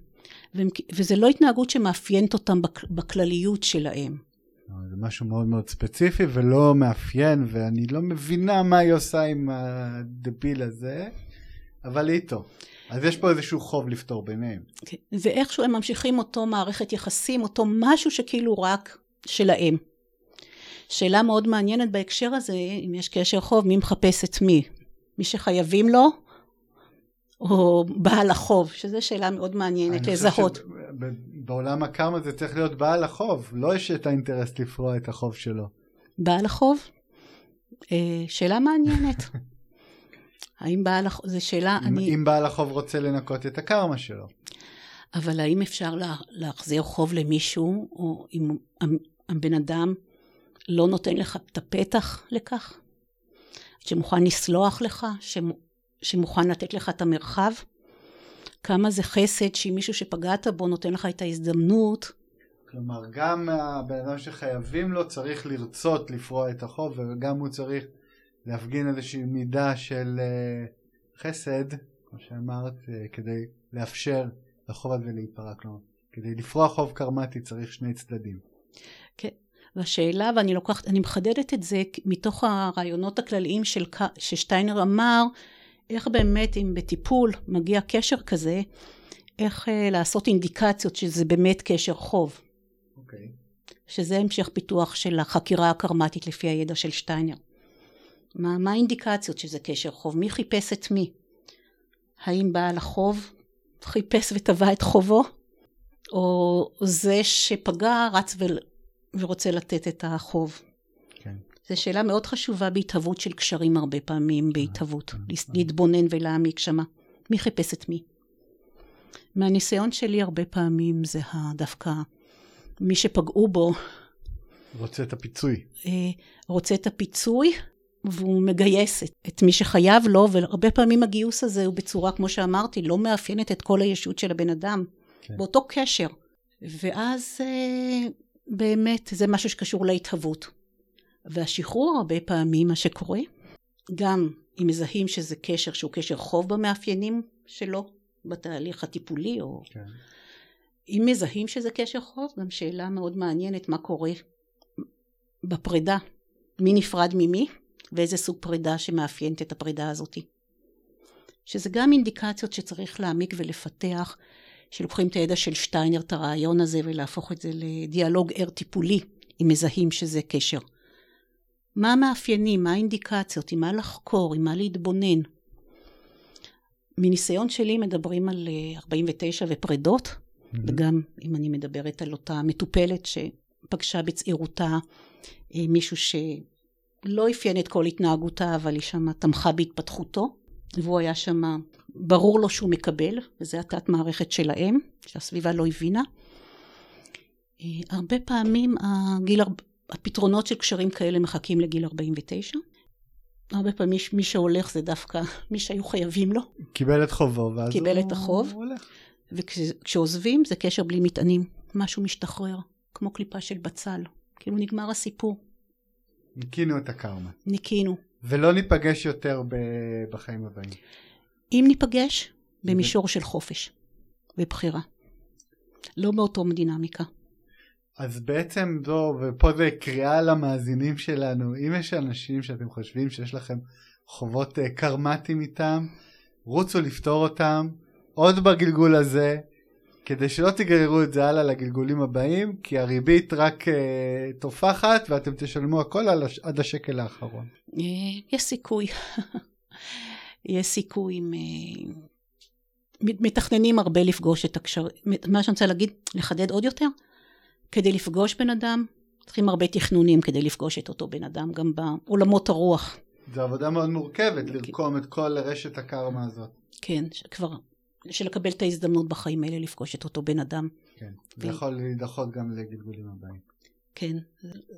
וזה לא התנהגות שמאפיינת אותם בכלליות שלהם. זה משהו מאוד מאוד ספציפי ולא מאפיין, ואני לא מבינה מה היא עושה עם הדביל הזה, אבל היא איתו. אז יש פה איזשהו חוב לפתור ביניהם. כן. ואיכשהו הם ממשיכים אותו מערכת יחסים, אותו משהו שכאילו רק שלהם. שאלה מאוד מעניינת בהקשר הזה, אם יש קשר חוב, מי מחפש את מי? מי שחייבים לו, או בעל החוב, שזו שאלה מאוד מעניינת לזהות. בעולם הקרמה זה צריך להיות בעל החוב, לא יש את האינטרס לפרוע את החוב שלו. בעל החוב? אה, שאלה מעניינת. <laughs> האם בעל החוב, זו שאלה, אם, אני... אם בעל החוב רוצה לנקות את הקרמה שלו. אבל האם אפשר לה, להחזיר חוב למישהו, או אם הבן אדם לא נותן לך את הפתח לכך? שמוכן לסלוח לך, שמוכן לתת לך את המרחב. כמה זה חסד שאם מישהו שפגעת בו נותן לך את ההזדמנות. כלומר, גם הבן אדם שחייבים לו צריך לרצות לפרוע את החוב, וגם הוא צריך להפגין איזושהי מידה של uh, חסד, כמו שאמרת, uh, כדי לאפשר לחוב הזה להיפרע. כלומר, כדי לפרוע חוב קרמטי צריך שני צדדים. כן, והשאלה, ואני לוקחת, אני מחדדת את זה מתוך הרעיונות הכלליים של, ששטיינר אמר, איך באמת אם בטיפול מגיע קשר כזה, איך uh, לעשות אינדיקציות שזה באמת קשר חוב. אוקיי. Okay. שזה המשך פיתוח של החקירה הקרמטית לפי הידע של שטיינר. מה, מה האינדיקציות שזה קשר חוב? מי חיפש את מי? האם בעל החוב חיפש ותבע את חובו? או זה שפגע רץ. ורוצה לתת את החוב. כן. זו שאלה מאוד חשובה בהתהוות של קשרים הרבה פעמים, בהתהוות. כן, כן. להתבונן ולהעמיק שמה. מי חיפש את מי? מהניסיון שלי הרבה פעמים זה דווקא מי שפגעו בו. רוצה את הפיצוי. אה, רוצה את הפיצוי, והוא מגייס את, את מי שחייב לו, והרבה פעמים הגיוס הזה הוא בצורה, כמו שאמרתי, לא מאפיינת את כל הישות של הבן אדם. כן. באותו קשר. ואז אה, באמת זה משהו שקשור להתהוות. והשחרור הרבה פעמים, מה שקורה, גם אם מזהים שזה קשר שהוא קשר חוב במאפיינים שלו, בתהליך הטיפולי, או... כן. אם מזהים שזה קשר חוב, גם שאלה מאוד מעניינת מה קורה בפרידה. מי נפרד ממי, ואיזה סוג פרידה שמאפיינת את הפרידה הזאת. שזה גם אינדיקציות שצריך להעמיק ולפתח, שלוקחים את הידע של שטיינר, את הרעיון הזה, ולהפוך את זה לדיאלוג ער טיפולי, אם מזהים שזה קשר. מה המאפיינים, מה האינדיקציות, עם מה לחקור, עם מה להתבונן. מניסיון שלי מדברים על 49 אה, ופרידות, וגם אם אני מדברת על אותה מטופלת שפגשה בצעירותה אה, מישהו שלא אפיין את כל התנהגותה, אבל היא שמה תמכה בהתפתחותו, והוא היה שם, ברור לו שהוא מקבל, וזה התת מערכת שלהם, שהסביבה לא הבינה. אה, הרבה פעמים הגיל, הפתרונות של קשרים כאלה מחכים לגיל 49. הרבה פעמים מי שהולך זה דווקא <laughs> מי שהיו חייבים לו. קיבל את חובו, ואז קיבל הוא את החוב. הולך. וכשעוזבים זה קשר בלי מטענים. משהו משתחרר, כמו קליפה של בצל. כאילו נגמר הסיפור. ניקינו את הקרמה. ניקינו. ולא ניפגש יותר ב- בחיים הבאים. אם ניפגש, במישור של חופש ובחירה. לא באותו דינמיקה. אז בעצם זו, ופה זה קריאה למאזינים שלנו, אם יש אנשים שאתם חושבים שיש לכם חובות אה, קרמטיים איתם, רוצו לפתור אותם עוד בגלגול הזה, כדי שלא תגררו את זה הלאה לגלגולים הבאים, כי הריבית רק uh, תופחת ואתם תשלמו הכל הש... עד השקל האחרון. אה, יש סיכוי. <laughs> יש סיכוי. אה, מתכננים הרבה לפגוש את הקשר... מה שאני רוצה להגיד, לחדד עוד יותר, כדי לפגוש בן אדם, צריכים הרבה תכנונים כדי לפגוש את אותו בן אדם, גם בעולמות הרוח. זו עבודה מאוד מורכבת, לרקום את כל רשת הקרמה הזאת. כן, כבר, של לקבל את ההזדמנות בחיים האלה לפגוש את אותו בן אדם. כן, זה יכול להידחות גם לגלגולים הבאים. כן,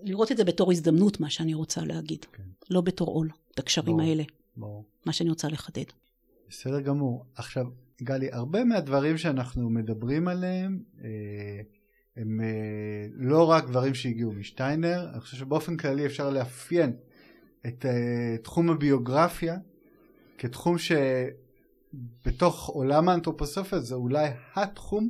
לראות את זה בתור הזדמנות, מה שאני רוצה להגיד. כן. לא בתור עול, את הקשרים ברור. האלה. ברור. מה שאני רוצה לחדד. בסדר גמור. עכשיו, גלי, הרבה מהדברים שאנחנו מדברים עליהם, אה, הם אה, לא רק דברים שהגיעו משטיינר, אני חושב שבאופן כללי אפשר לאפיין את אה, תחום הביוגרפיה כתחום שבתוך עולם האנתרופוסופיה זה אולי התחום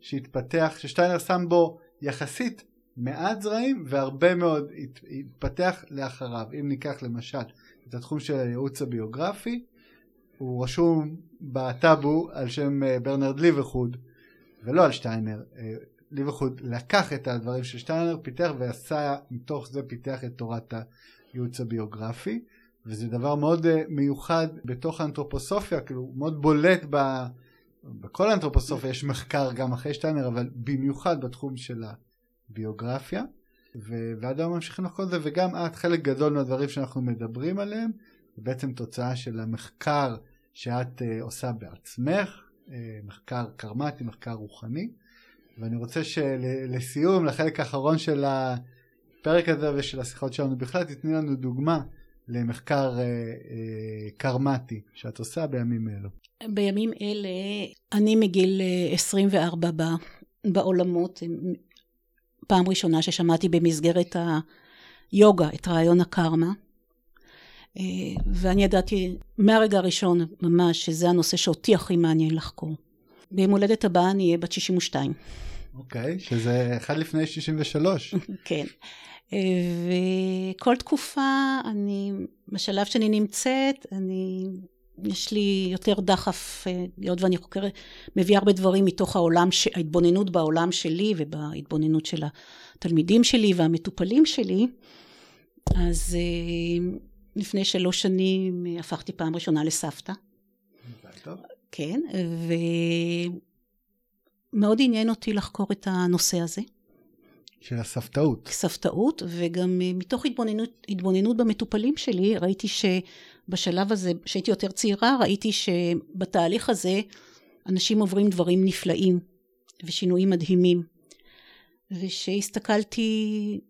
שהתפתח, ששטיינר שם בו יחסית מעט זרעים והרבה מאוד הת- התפתח לאחריו. אם ניקח למשל את התחום של הייעוץ הביוגרפי, הוא רשום בטאבו על שם אה, ברנרד ליברחוד ולא על שטיינר. אה, ליברחוד לקח את הדברים של שטיינר, פיתח ועשה, מתוך זה פיתח את תורת הייעוץ הביוגרפי, וזה דבר מאוד uh, מיוחד בתוך האנתרופוסופיה, כאילו מאוד בולט ב... בכל האנתרופוסופיה יש מחקר גם אחרי שטיינר, אבל במיוחד בתחום של הביוגרפיה, ו... ועד היום ממשיכים לחקור את זה, וגם את חלק גדול מהדברים שאנחנו מדברים עליהם, זה בעצם תוצאה של המחקר שאת uh, עושה בעצמך, uh, מחקר קרמטי, מחקר רוחני. ואני רוצה שלסיום, לחלק האחרון של הפרק הזה ושל השיחות שלנו בכלל, תתני לנו דוגמה למחקר אה, אה, קרמטי שאת עושה בימים אלו. בימים אלה, אני מגיל אה, 24 ב, בעולמות, פעם ראשונה ששמעתי במסגרת היוגה את רעיון הקרמה, אה, ואני ידעתי מהרגע הראשון ממש שזה הנושא שאותי הכי מעניין לחקור. ביום הולדת הבאה אני אהיה בת 62. אוקיי, okay, שזה אחד לפני 63. <laughs> כן. וכל תקופה, אני, בשלב שאני נמצאת, אני, יש לי יותר דחף, היות ואני חוקרת, מביאה הרבה דברים מתוך העולם, ההתבוננות בעולם שלי ובהתבוננות של התלמידים שלי והמטופלים שלי. אז לפני שלוש שנים הפכתי פעם ראשונה לסבתא. כן, ומאוד עניין אותי לחקור את הנושא הזה. של הסבתאות. סבתאות, וגם מתוך התבוננות, התבוננות במטופלים שלי, ראיתי שבשלב הזה, כשהייתי יותר צעירה, ראיתי שבתהליך הזה אנשים עוברים דברים נפלאים ושינויים מדהימים. ושהסתכלתי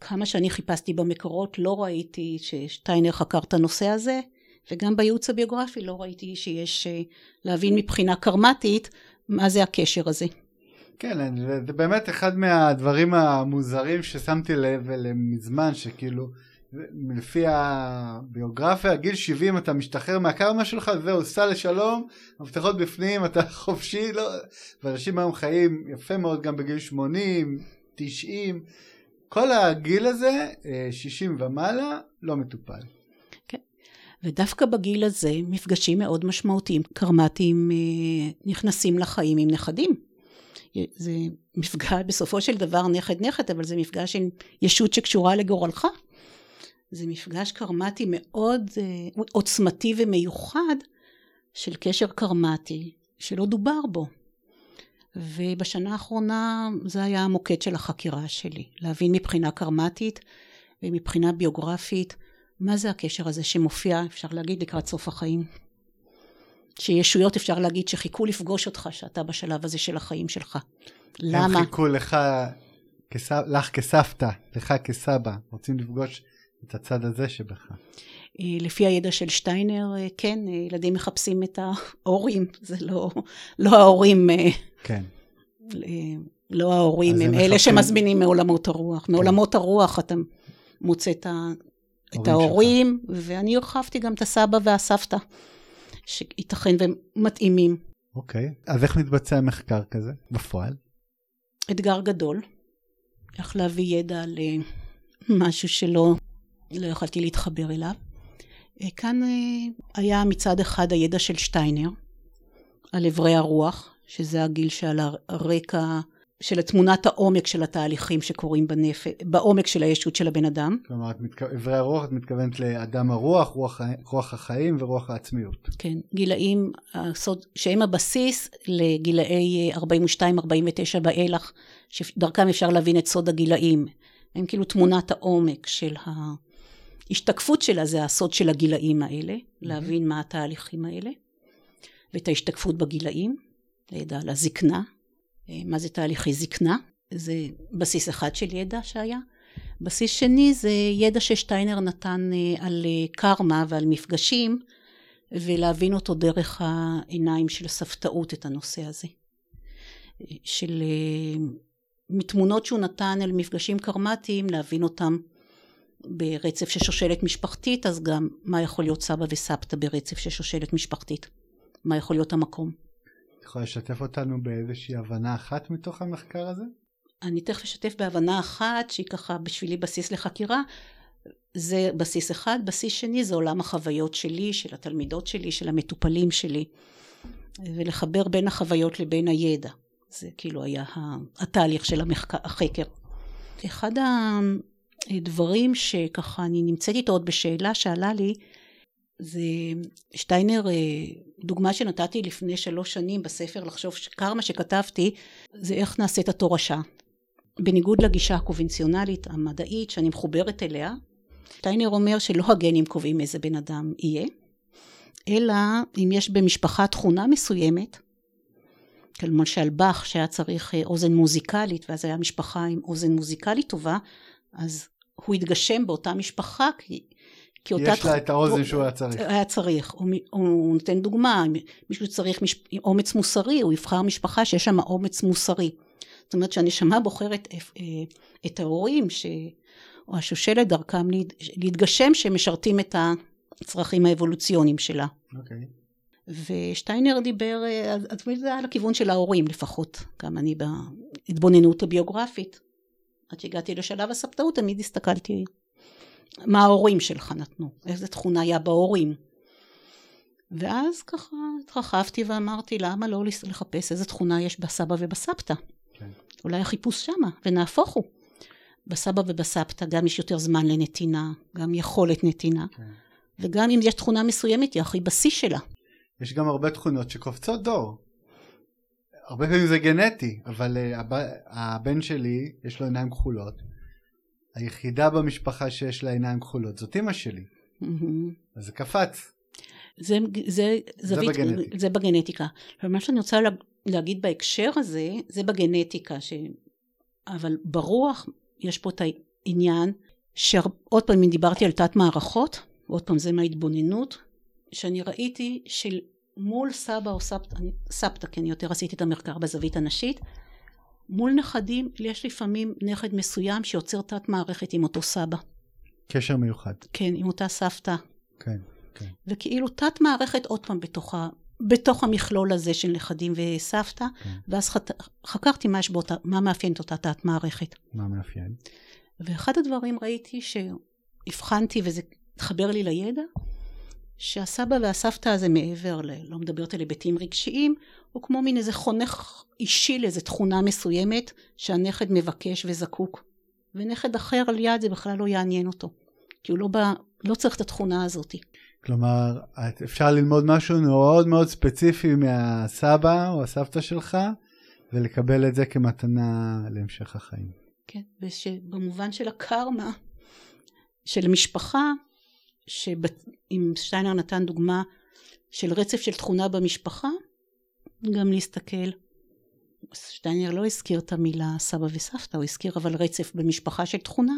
כמה שאני חיפשתי במקורות, לא ראיתי ששטיינר חקר את הנושא הזה, וגם בייעוץ הביוגרפי לא ראיתי שיש להבין מבחינה קרמטית מה זה הקשר הזה. כן, זה באמת אחד מהדברים המוזרים ששמתי לב אליהם מזמן, שכאילו, לפי הביוגרפיה, גיל 70 אתה משתחרר מהקרמה שלך, זהו, סע לשלום, מפתחות בפנים, אתה <laughs> חופשי, לא... ואנשים היום חיים יפה מאוד גם בגיל 80, 90, כל הגיל הזה, 60 ומעלה, לא מטופל. כן, ודווקא בגיל הזה, מפגשים מאוד משמעותיים, קרמטיים נכנסים לחיים עם נכדים. זה מפגש, בסופו של דבר נכד נכד, אבל זה מפגש עם ישות שקשורה לגורלך. זה מפגש קרמטי מאוד uh, עוצמתי ומיוחד של קשר קרמטי שלא דובר בו. ובשנה האחרונה זה היה המוקד של החקירה שלי, להבין מבחינה קרמטית ומבחינה ביוגרפית, מה זה הקשר הזה שמופיע, אפשר להגיד, לקראת סוף החיים. שישויות אפשר להגיד שחיכו לפגוש אותך, שאתה בשלב הזה של החיים שלך. למה? הם חיכו לך, כס... לך כסבתא, לך כסבא, רוצים לפגוש את הצד הזה שבך. אה, לפי הידע של שטיינר, אה, כן, אה, ילדים מחפשים את ההורים, זה לא, לא ההורים, כן. לא ההורים, הם, הם אלה מחפשים... שמזמינים מעולמות הרוח. כן. מעולמות הרוח אתה מוצא את, ה, את ההורים, שלך. ואני הרחבתי גם את הסבא והסבתא, שייתכן ומתאימים. אוקיי, אז איך מתבצע מחקר כזה בפועל? אתגר גדול, איך להביא ידע למשהו שלא לא יכולתי להתחבר אליו. אה, כאן אה, היה מצד אחד הידע של שטיינר על אברי הרוח, שזה הגיל שעל הרקע של תמונת העומק של התהליכים שקורים בנפש, בעומק של הישות של הבן אדם. כלומר, אברי הרוח, את מתכוונת לאדם הרוח, רוח, רוח החיים ורוח העצמיות. כן, גילאים שהם הבסיס לגילאי 42-49 באילך, שדרכם אפשר להבין את סוד הגילאים. הם כאילו תמונת העומק של ההשתקפות שלה, זה הסוד של הגילאים האלה, להבין מה התהליכים האלה, ואת ההשתקפות בגילאים, לידע על הזקנה, אה, מה זה תהליכי זקנה, זה בסיס אחד של ידע שהיה. בסיס שני זה ידע ששטיינר נתן אה, על אה, קרמה ועל מפגשים, ולהבין אותו דרך העיניים של ספתאות את הנושא הזה. של מתמונות שהוא נתן על מפגשים קרמטיים, להבין אותם ברצף של שושלת משפחתית, אז גם מה יכול להיות סבא וסבתא ברצף של שושלת משפחתית. מה יכול להיות המקום. יכולה לשתף אותנו באיזושהי הבנה אחת מתוך המחקר הזה? אני תכף אשתף בהבנה אחת שהיא ככה בשבילי בסיס לחקירה. זה בסיס אחד, בסיס שני זה עולם החוויות שלי, של התלמידות שלי, של המטופלים שלי, ולחבר בין החוויות לבין הידע. זה כאילו היה התהליך של המחקר, החקר. אחד הדברים שככה אני נמצאת איתו עוד בשאלה שעלה לי, זה שטיינר, אה, דוגמה שנתתי לפני שלוש שנים בספר לחשוב קרמה שכתבתי, זה איך נעשית התורשה. בניגוד לגישה הקונבנציונלית המדעית שאני מחוברת אליה, שטיינר אומר שלא הגנים קובעים איזה בן אדם יהיה, אלא אם יש במשפחה תכונה מסוימת, למשל באך שהיה צריך אה, אוזן מוזיקלית ואז היה משפחה עם אוזן מוזיקלית טובה, אז הוא התגשם באותה משפחה כי כי אותה... יש לה את האוזן שהוא היה צריך. היה צריך. הוא, הוא נותן דוגמה, מישהו צריך מש... אומץ מוסרי, הוא יבחר משפחה שיש שם אומץ מוסרי. זאת אומרת שהנשמה בוחרת אה, את ההורים, ש... או השושלת דרכם להתגשם, שמשרתים את הצרכים האבולוציוניים שלה. אוקיי. Okay. ושטיינר דיבר, אה, אז תמיד זה היה לכיוון של ההורים לפחות, גם אני בהתבוננות הביוגרפית. עד שהגעתי לשלב הסבתאות תמיד הסתכלתי מה ההורים שלך נתנו, איזה תכונה היה בהורים. ואז ככה התרחבתי ואמרתי, למה לא לחפש איזה תכונה יש בסבא ובסבתא? כן. אולי החיפוש שמה, ונהפוך הוא. בסבא ובסבתא גם יש יותר זמן לנתינה, גם יכולת נתינה, כן. וגם אם יש תכונה מסוימת, היא הכי בשיא שלה. יש גם הרבה תכונות שקופצות דור. הרבה פעמים זה גנטי, אבל uh, הב... הבן שלי, יש לו עיניים כחולות, היחידה במשפחה שיש לה עיניים כחולות זאת אימא שלי. אז זה קפץ. זה, זה, זה, זה, בגנטיקה. זה בגנטיקה. ומה שאני רוצה להגיד בהקשר הזה, זה בגנטיקה. ש... אבל ברוח יש פה את העניין, שעוד פעם אם דיברתי על תת מערכות, עוד פעם זה מההתבוננות, שאני ראיתי של מול סבא או סבתא, סבתא כי אני יותר עשיתי את המחקר בזווית הנשית, מול נכדים יש לפעמים נכד מסוים שיוצר תת מערכת עם אותו סבא. קשר מיוחד. כן, עם אותה סבתא. כן, כן. וכאילו תת מערכת עוד פעם בתוך, ה, בתוך המכלול הזה של נכדים וסבתא, כן. ואז ח, חקרתי מה, באותה, מה מאפיין את אותה תת מערכת. מה מאפיין? ואחד הדברים ראיתי שהבחנתי וזה התחבר לי לידע, שהסבא והסבתא הזה מעבר ל... לא מדברת על היבטים רגשיים, הוא כמו מין איזה חונך אישי לאיזה תכונה מסוימת שהנכד מבקש וזקוק. ונכד אחר על יד זה בכלל לא יעניין אותו. כי הוא לא, בא, לא צריך את התכונה הזאת. כלומר, אפשר ללמוד משהו מאוד מאוד ספציפי מהסבא או הסבתא שלך, ולקבל את זה כמתנה להמשך החיים. כן, ושבמובן של הקרמה, של משפחה, שאם שטיינר נתן דוגמה של רצף של תכונה במשפחה, גם להסתכל. שטיינר לא הזכיר את המילה סבא וסבתא, הוא הזכיר אבל רצף במשפחה של תכונה.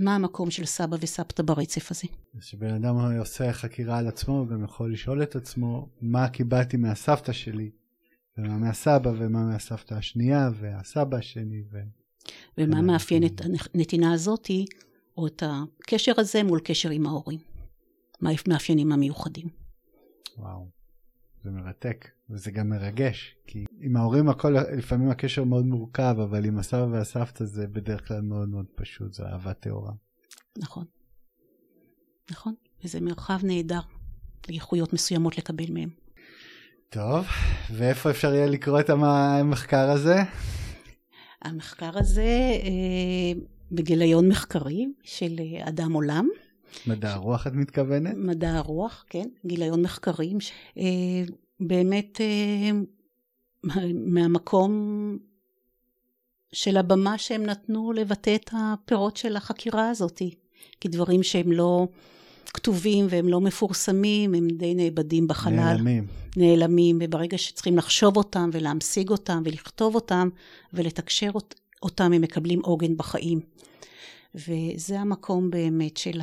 מה המקום של סבא וסבתא ברצף הזה? כשבן אדם עושה חקירה על עצמו, הוא גם יכול לשאול את עצמו מה קיבלתי מהסבתא שלי, ומה מהסבא, ומה מהסבתא השנייה, והסבא השני. ו... ומה מאפיין את הנתינה הזאתי, או את הקשר הזה מול קשר עם ההורים? מה המאפיינים המיוחדים? וואו, זה מרתק, וזה גם מרגש, כי עם ההורים הכל, לפעמים הקשר מאוד מורכב, אבל עם הסבא והסבתא זה בדרך כלל מאוד מאוד פשוט, זו אהבה טהורה. נכון. נכון, וזה מרחב נהדר, לאיכויות מסוימות לקבל מהם. טוב, ואיפה אפשר יהיה לקרוא את המחקר הזה? המחקר הזה אה, בגיליון מחקרי של אה, אדם עולם. מדע הרוח את מתכוונת? מדע הרוח, כן, גיליון מחקרים. אה, באמת אה, מהמקום של הבמה שהם נתנו לבטא את הפירות של החקירה הזאת. כי דברים שהם לא כתובים והם לא מפורסמים, הם די נאבדים בחלל. נעלמים. נעלמים, וברגע שצריכים לחשוב אותם ולהמשיג אותם ולכתוב אותם ולתקשר אותם, הם מקבלים עוגן בחיים. וזה המקום באמת של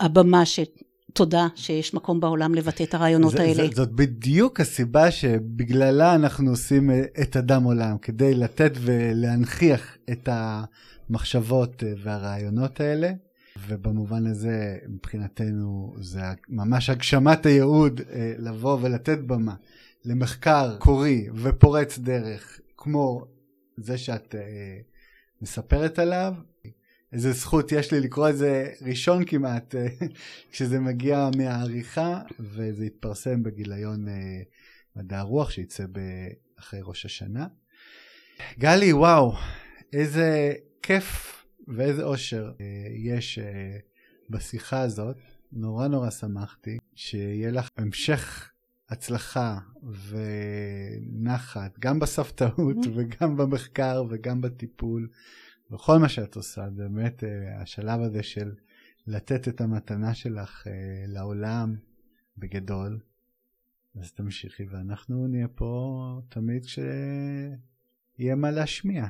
הבמה ש... תודה שיש מקום בעולם לבטא את הרעיונות זה, האלה. זה, זאת בדיוק הסיבה שבגללה אנחנו עושים את אדם עולם, כדי לתת ולהנכיח את המחשבות והרעיונות האלה. ובמובן הזה, מבחינתנו, זה ממש הגשמת הייעוד אה, לבוא ולתת במה למחקר קורי ופורץ דרך, כמו זה שאת אה, מספרת עליו. איזה זכות יש לי לקרוא את זה ראשון כמעט, אה, <laughs> כשזה מגיע מהעריכה, וזה יתפרסם בגיליון מדע הרוח שיצא אחרי ראש השנה. גלי, וואו, איזה כיף ואיזה אושר אה, יש אה, בשיחה הזאת. נורא נורא שמחתי שיהיה לך המשך הצלחה ונחת, גם בסבתאות וגם במחקר וגם בטיפול, וכל מה שאת עושה. באמת, אה, השלב הזה של לתת את המתנה שלך לעולם בגדול, אז תמשיכי, ואנחנו נהיה פה תמיד כשיהיה מה להשמיע.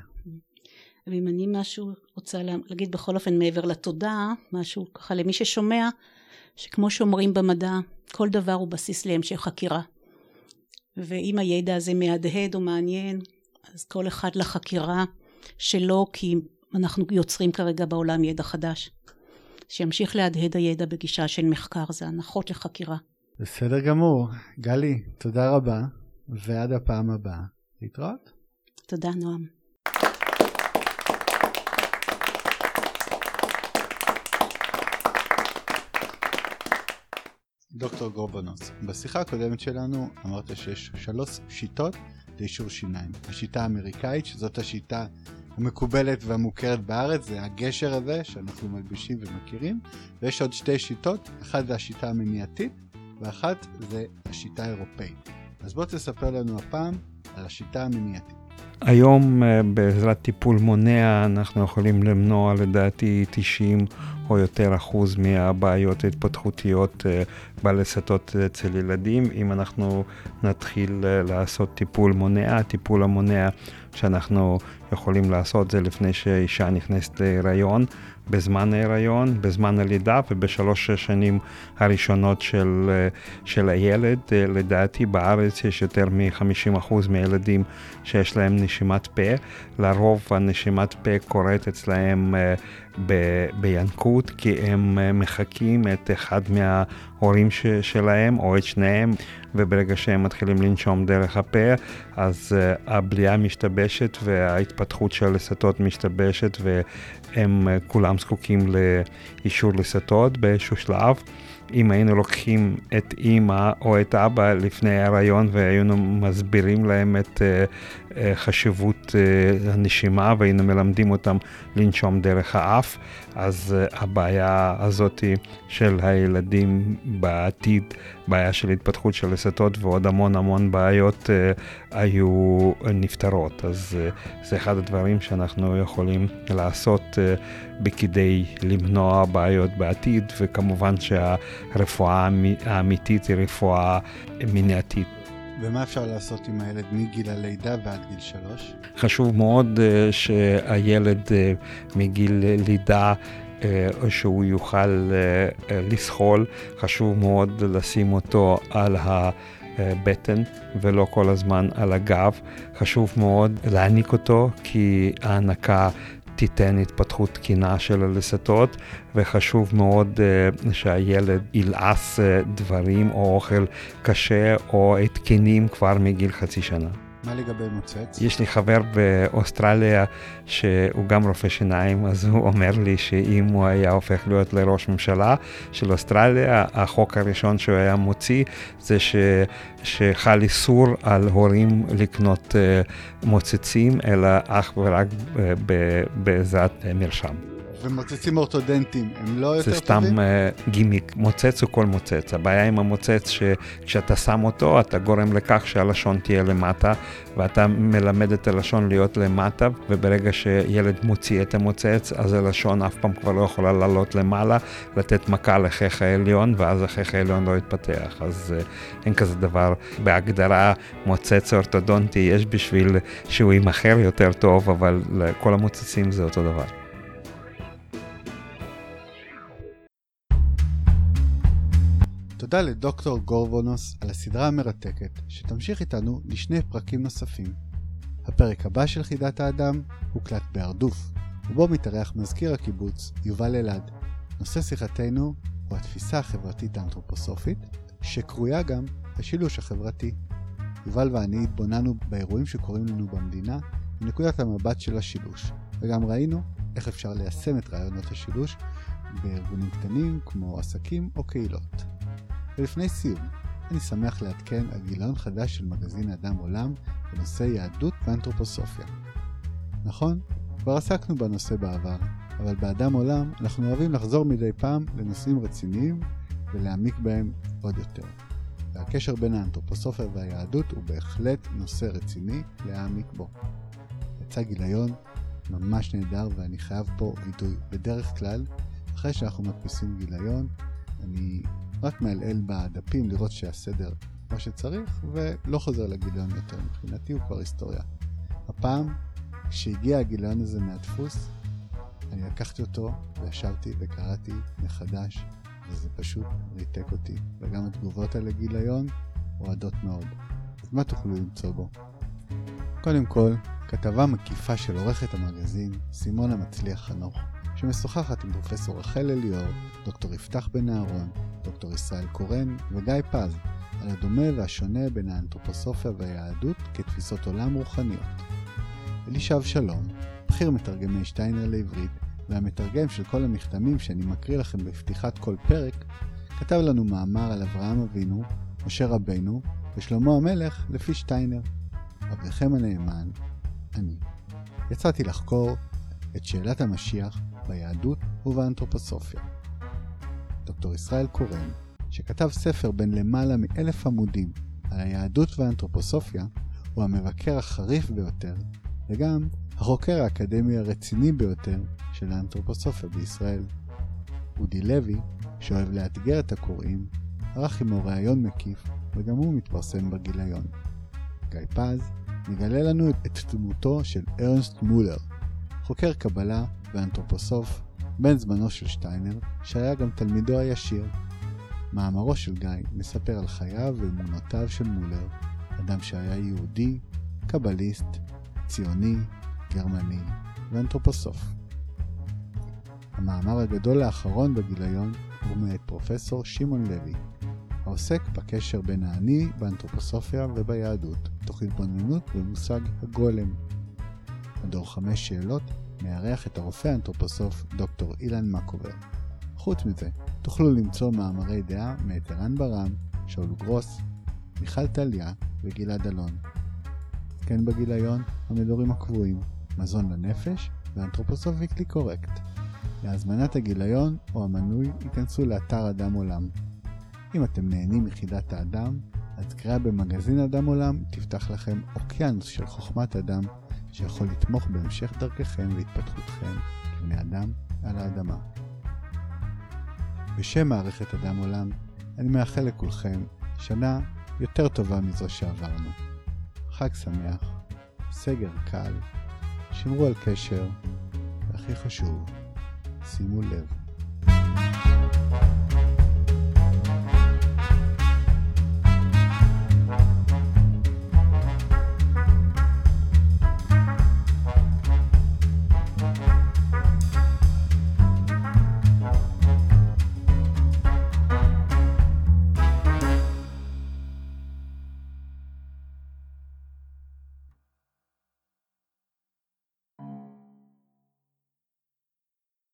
ואם אני משהו רוצה להגיד בכל אופן מעבר לתודה, משהו ככה למי ששומע, שכמו שאומרים במדע, כל דבר הוא בסיס להמשך חקירה. ואם הידע הזה מהדהד או מעניין, אז כל אחד לחקירה שלו, כי אנחנו יוצרים כרגע בעולם ידע חדש. שימשיך להדהד הידע בגישה של מחקר, זה הנחות לחקירה. בסדר גמור. גלי, תודה רבה, ועד הפעם הבאה. להתראות. תודה, נועם. דוקטור גורבנוס, בשיחה הקודמת שלנו אמרת שיש שלוש שיטות לאישור שיניים. השיטה האמריקאית, שזאת השיטה המקובלת והמוכרת בארץ, זה הגשר הזה שאנחנו מלבישים ומכירים, ויש עוד שתי שיטות, אחת זה השיטה המניעתית, ואחת זה השיטה האירופאית. אז בוא תספר לנו הפעם על השיטה המניעתית. היום אה, בעזרת טיפול מונע אנחנו יכולים למנוע לדעתי 90 או יותר אחוז מהבעיות ההתפתחותיות אה, בלסתות אצל ילדים. אם אנחנו נתחיל אה, לעשות טיפול מונע, הטיפול המונע שאנחנו יכולים לעשות זה לפני שאישה נכנסת להיריון, בזמן ההיריון, בזמן הלידה ובשלוש השנים הראשונות של, של הילד. לדעתי בארץ יש יותר מ-50% מהילדים שיש להם נשימת פה. לרוב הנשימת פה קורית אצלהם אה, ב- בינקות, כי הם אה, מחקים את אחד מההורים ש- שלהם או את שניהם, וברגע שהם מתחילים לנשום דרך הפה, אז uh, הבליעה משתבשת וההתפתחות של הלסתות משתבשת, והם uh, כולם זקוקים לאישור לסתות באיזשהו שלב. אם היינו לוקחים את אימא או את אבא לפני ההריון והיינו מסבירים להם את חשיבות uh, הנשימה והיינו מלמדים אותם לנשום דרך האף, אז uh, הבעיה הזאת של הילדים בעתיד בעיה של התפתחות של לסתות ועוד המון המון בעיות היו נפתרות. אז זה אחד הדברים שאנחנו יכולים לעשות בכדי למנוע בעיות בעתיד, וכמובן שהרפואה האמיתית היא רפואה מניעתית. ומה אפשר לעשות עם הילד מגיל הלידה ועד גיל שלוש? חשוב מאוד uh, שהילד uh, מגיל לידה uh, שהוא יוכל לסחול, חשוב מאוד לשים אותו על הבטן ולא כל הזמן על הגב. חשוב מאוד להעניק אותו כי ההנקה תיתן התפתחות תקינה של הלסתות, וחשוב מאוד uh, שהילד ילעס uh, דברים או אוכל קשה או התקנים כבר מגיל חצי שנה. מה לגבי מוצץ? יש לי חבר באוסטרליה שהוא גם רופא שיניים, אז הוא אומר לי שאם הוא היה הופך להיות לראש ממשלה של אוסטרליה, החוק הראשון שהוא היה מוציא זה ש, שחל איסור על הורים לקנות uh, מוצצים, אלא אך ורק בעזרת uh, מרשם. ומוצצים אורתודנטיים הם לא יותר טובים? זה סתם uh, גימיק, מוצץ הוא כל מוצץ. הבעיה עם המוצץ שכשאתה שם אותו אתה גורם לכך שהלשון תהיה למטה ואתה מלמד את הלשון להיות למטה וברגע שילד מוציא את המוצץ אז הלשון אף פעם כבר לא יכולה לעלות למעלה, לתת מכה לחיך העליון ואז החיך העליון לא יתפתח. אז uh, אין כזה דבר בהגדרה מוצץ אורתודונטי, יש בשביל שהוא יימכר יותר טוב אבל כל המוצצים זה אותו דבר. תודה לדוקטור גורבונוס על הסדרה המרתקת, שתמשיך איתנו לשני פרקים נוספים. הפרק הבא של חידת האדם הוקלט בהרדוף, ובו מתארח מזכיר הקיבוץ יובל אלעד. נושא שיחתנו הוא התפיסה החברתית האנתרופוסופית, שקרויה גם השילוש החברתי. יובל ואני התבוננו באירועים שקורים לנו במדינה מנקודת המבט של השילוש, וגם ראינו איך אפשר ליישם את רעיונות השילוש בארגונים קטנים כמו עסקים או קהילות. ולפני סיום, אני שמח לעדכן על גיליון חדש של מגזין אדם עולם בנושא יהדות ואנתרופוסופיה. נכון, כבר עסקנו בנושא בעבר, אבל באדם עולם אנחנו אוהבים לחזור מדי פעם לנושאים רציניים ולהעמיק בהם עוד יותר. והקשר בין האנתרופוסופיה והיהדות הוא בהחלט נושא רציני להעמיק בו. יצא גיליון ממש נהדר ואני חייב פה וידוי. בדרך כלל, אחרי שאנחנו מדפיסים גיליון, אני רק מעלעל בדפים לראות שהסדר מה שצריך, ולא חוזר לגיליון יותר. מבחינתי הוא כבר היסטוריה. הפעם, כשהגיע הגיליון הזה מהדפוס, אני לקחתי אותו וישבתי וקראתי מחדש, וזה פשוט ריתק אותי. וגם התגובות על הגיליון אוהדות מאוד. אז מה תוכלו למצוא בו? קודם כל, כתבה מקיפה של עורכת המגזין, סימונה מצליח חנוך, שמשוחחת עם פרופסור רחל אליאור, דוקטור יפתח בן אהרון, דוקטור ישראל קורן וגיא פז על הדומה והשונה בין האנתרופוסופיה והיהדות כתפיסות עולם רוחניות. אלישע אבשלום, בכיר מתרגמי שטיינר לעברית והמתרגם של כל המכתמים שאני מקריא לכם בפתיחת כל פרק, כתב לנו מאמר על אברהם אבינו, משה רבנו ושלמה המלך לפי שטיינר. עבדכם הנאמן, אני. יצאתי לחקור את שאלת המשיח ביהדות ובאנתרופוסופיה. דוקטור ישראל קורן, שכתב ספר בן למעלה מאלף עמודים על היהדות והאנתרופוסופיה, הוא המבקר החריף ביותר, וגם החוקר האקדמי הרציני ביותר של האנתרופוסופיה בישראל. אודי לוי, שאוהב לאתגר את הקוראים, ערך עמו ראיון מקיף, וגם הוא מתפרסם בגיליון. גיא פז מגלה לנו את דמותו של ארנסט מולר, חוקר קבלה ואנתרופוסוף בן זמנו של שטיינר, שהיה גם תלמידו הישיר. מאמרו של גיא מספר על חייו ואמונותיו של מולר, אדם שהיה יהודי, קבליסט, ציוני, גרמני ואנתרופוסוף. המאמר הגדול האחרון בגיליון הוא מאת פרופסור שמעון לוי, העוסק בקשר בין האני באנתרופוסופיה וביהדות, תוך התבוננות במושג הגולם. מדור חמש שאלות מארח את הרופא האנתרופוסוף דוקטור אילן מקובר. חוץ מזה, תוכלו למצוא מאמרי דעה מאת ערן ברם, שאול גרוס, מיכל טליה וגלעד אלון. כן בגיליון, המדורים הקבועים, מזון לנפש ואנתרופוסוף ויקלי קורקט. להזמנת הגיליון או המנוי ייכנסו לאתר אדם עולם. אם אתם נהנים מחידת האדם, אז קריאה במגזין אדם עולם תפתח לכם אוקיינוס של חוכמת אדם שיכול לתמוך בהמשך דרככם והתפתחותכם כבני אדם על האדמה. בשם מערכת אדם עולם, אני מאחל לכולכם שנה יותר טובה מזו שעברנו. חג שמח, סגר קל, שמרו על קשר, והכי חשוב, שימו לב.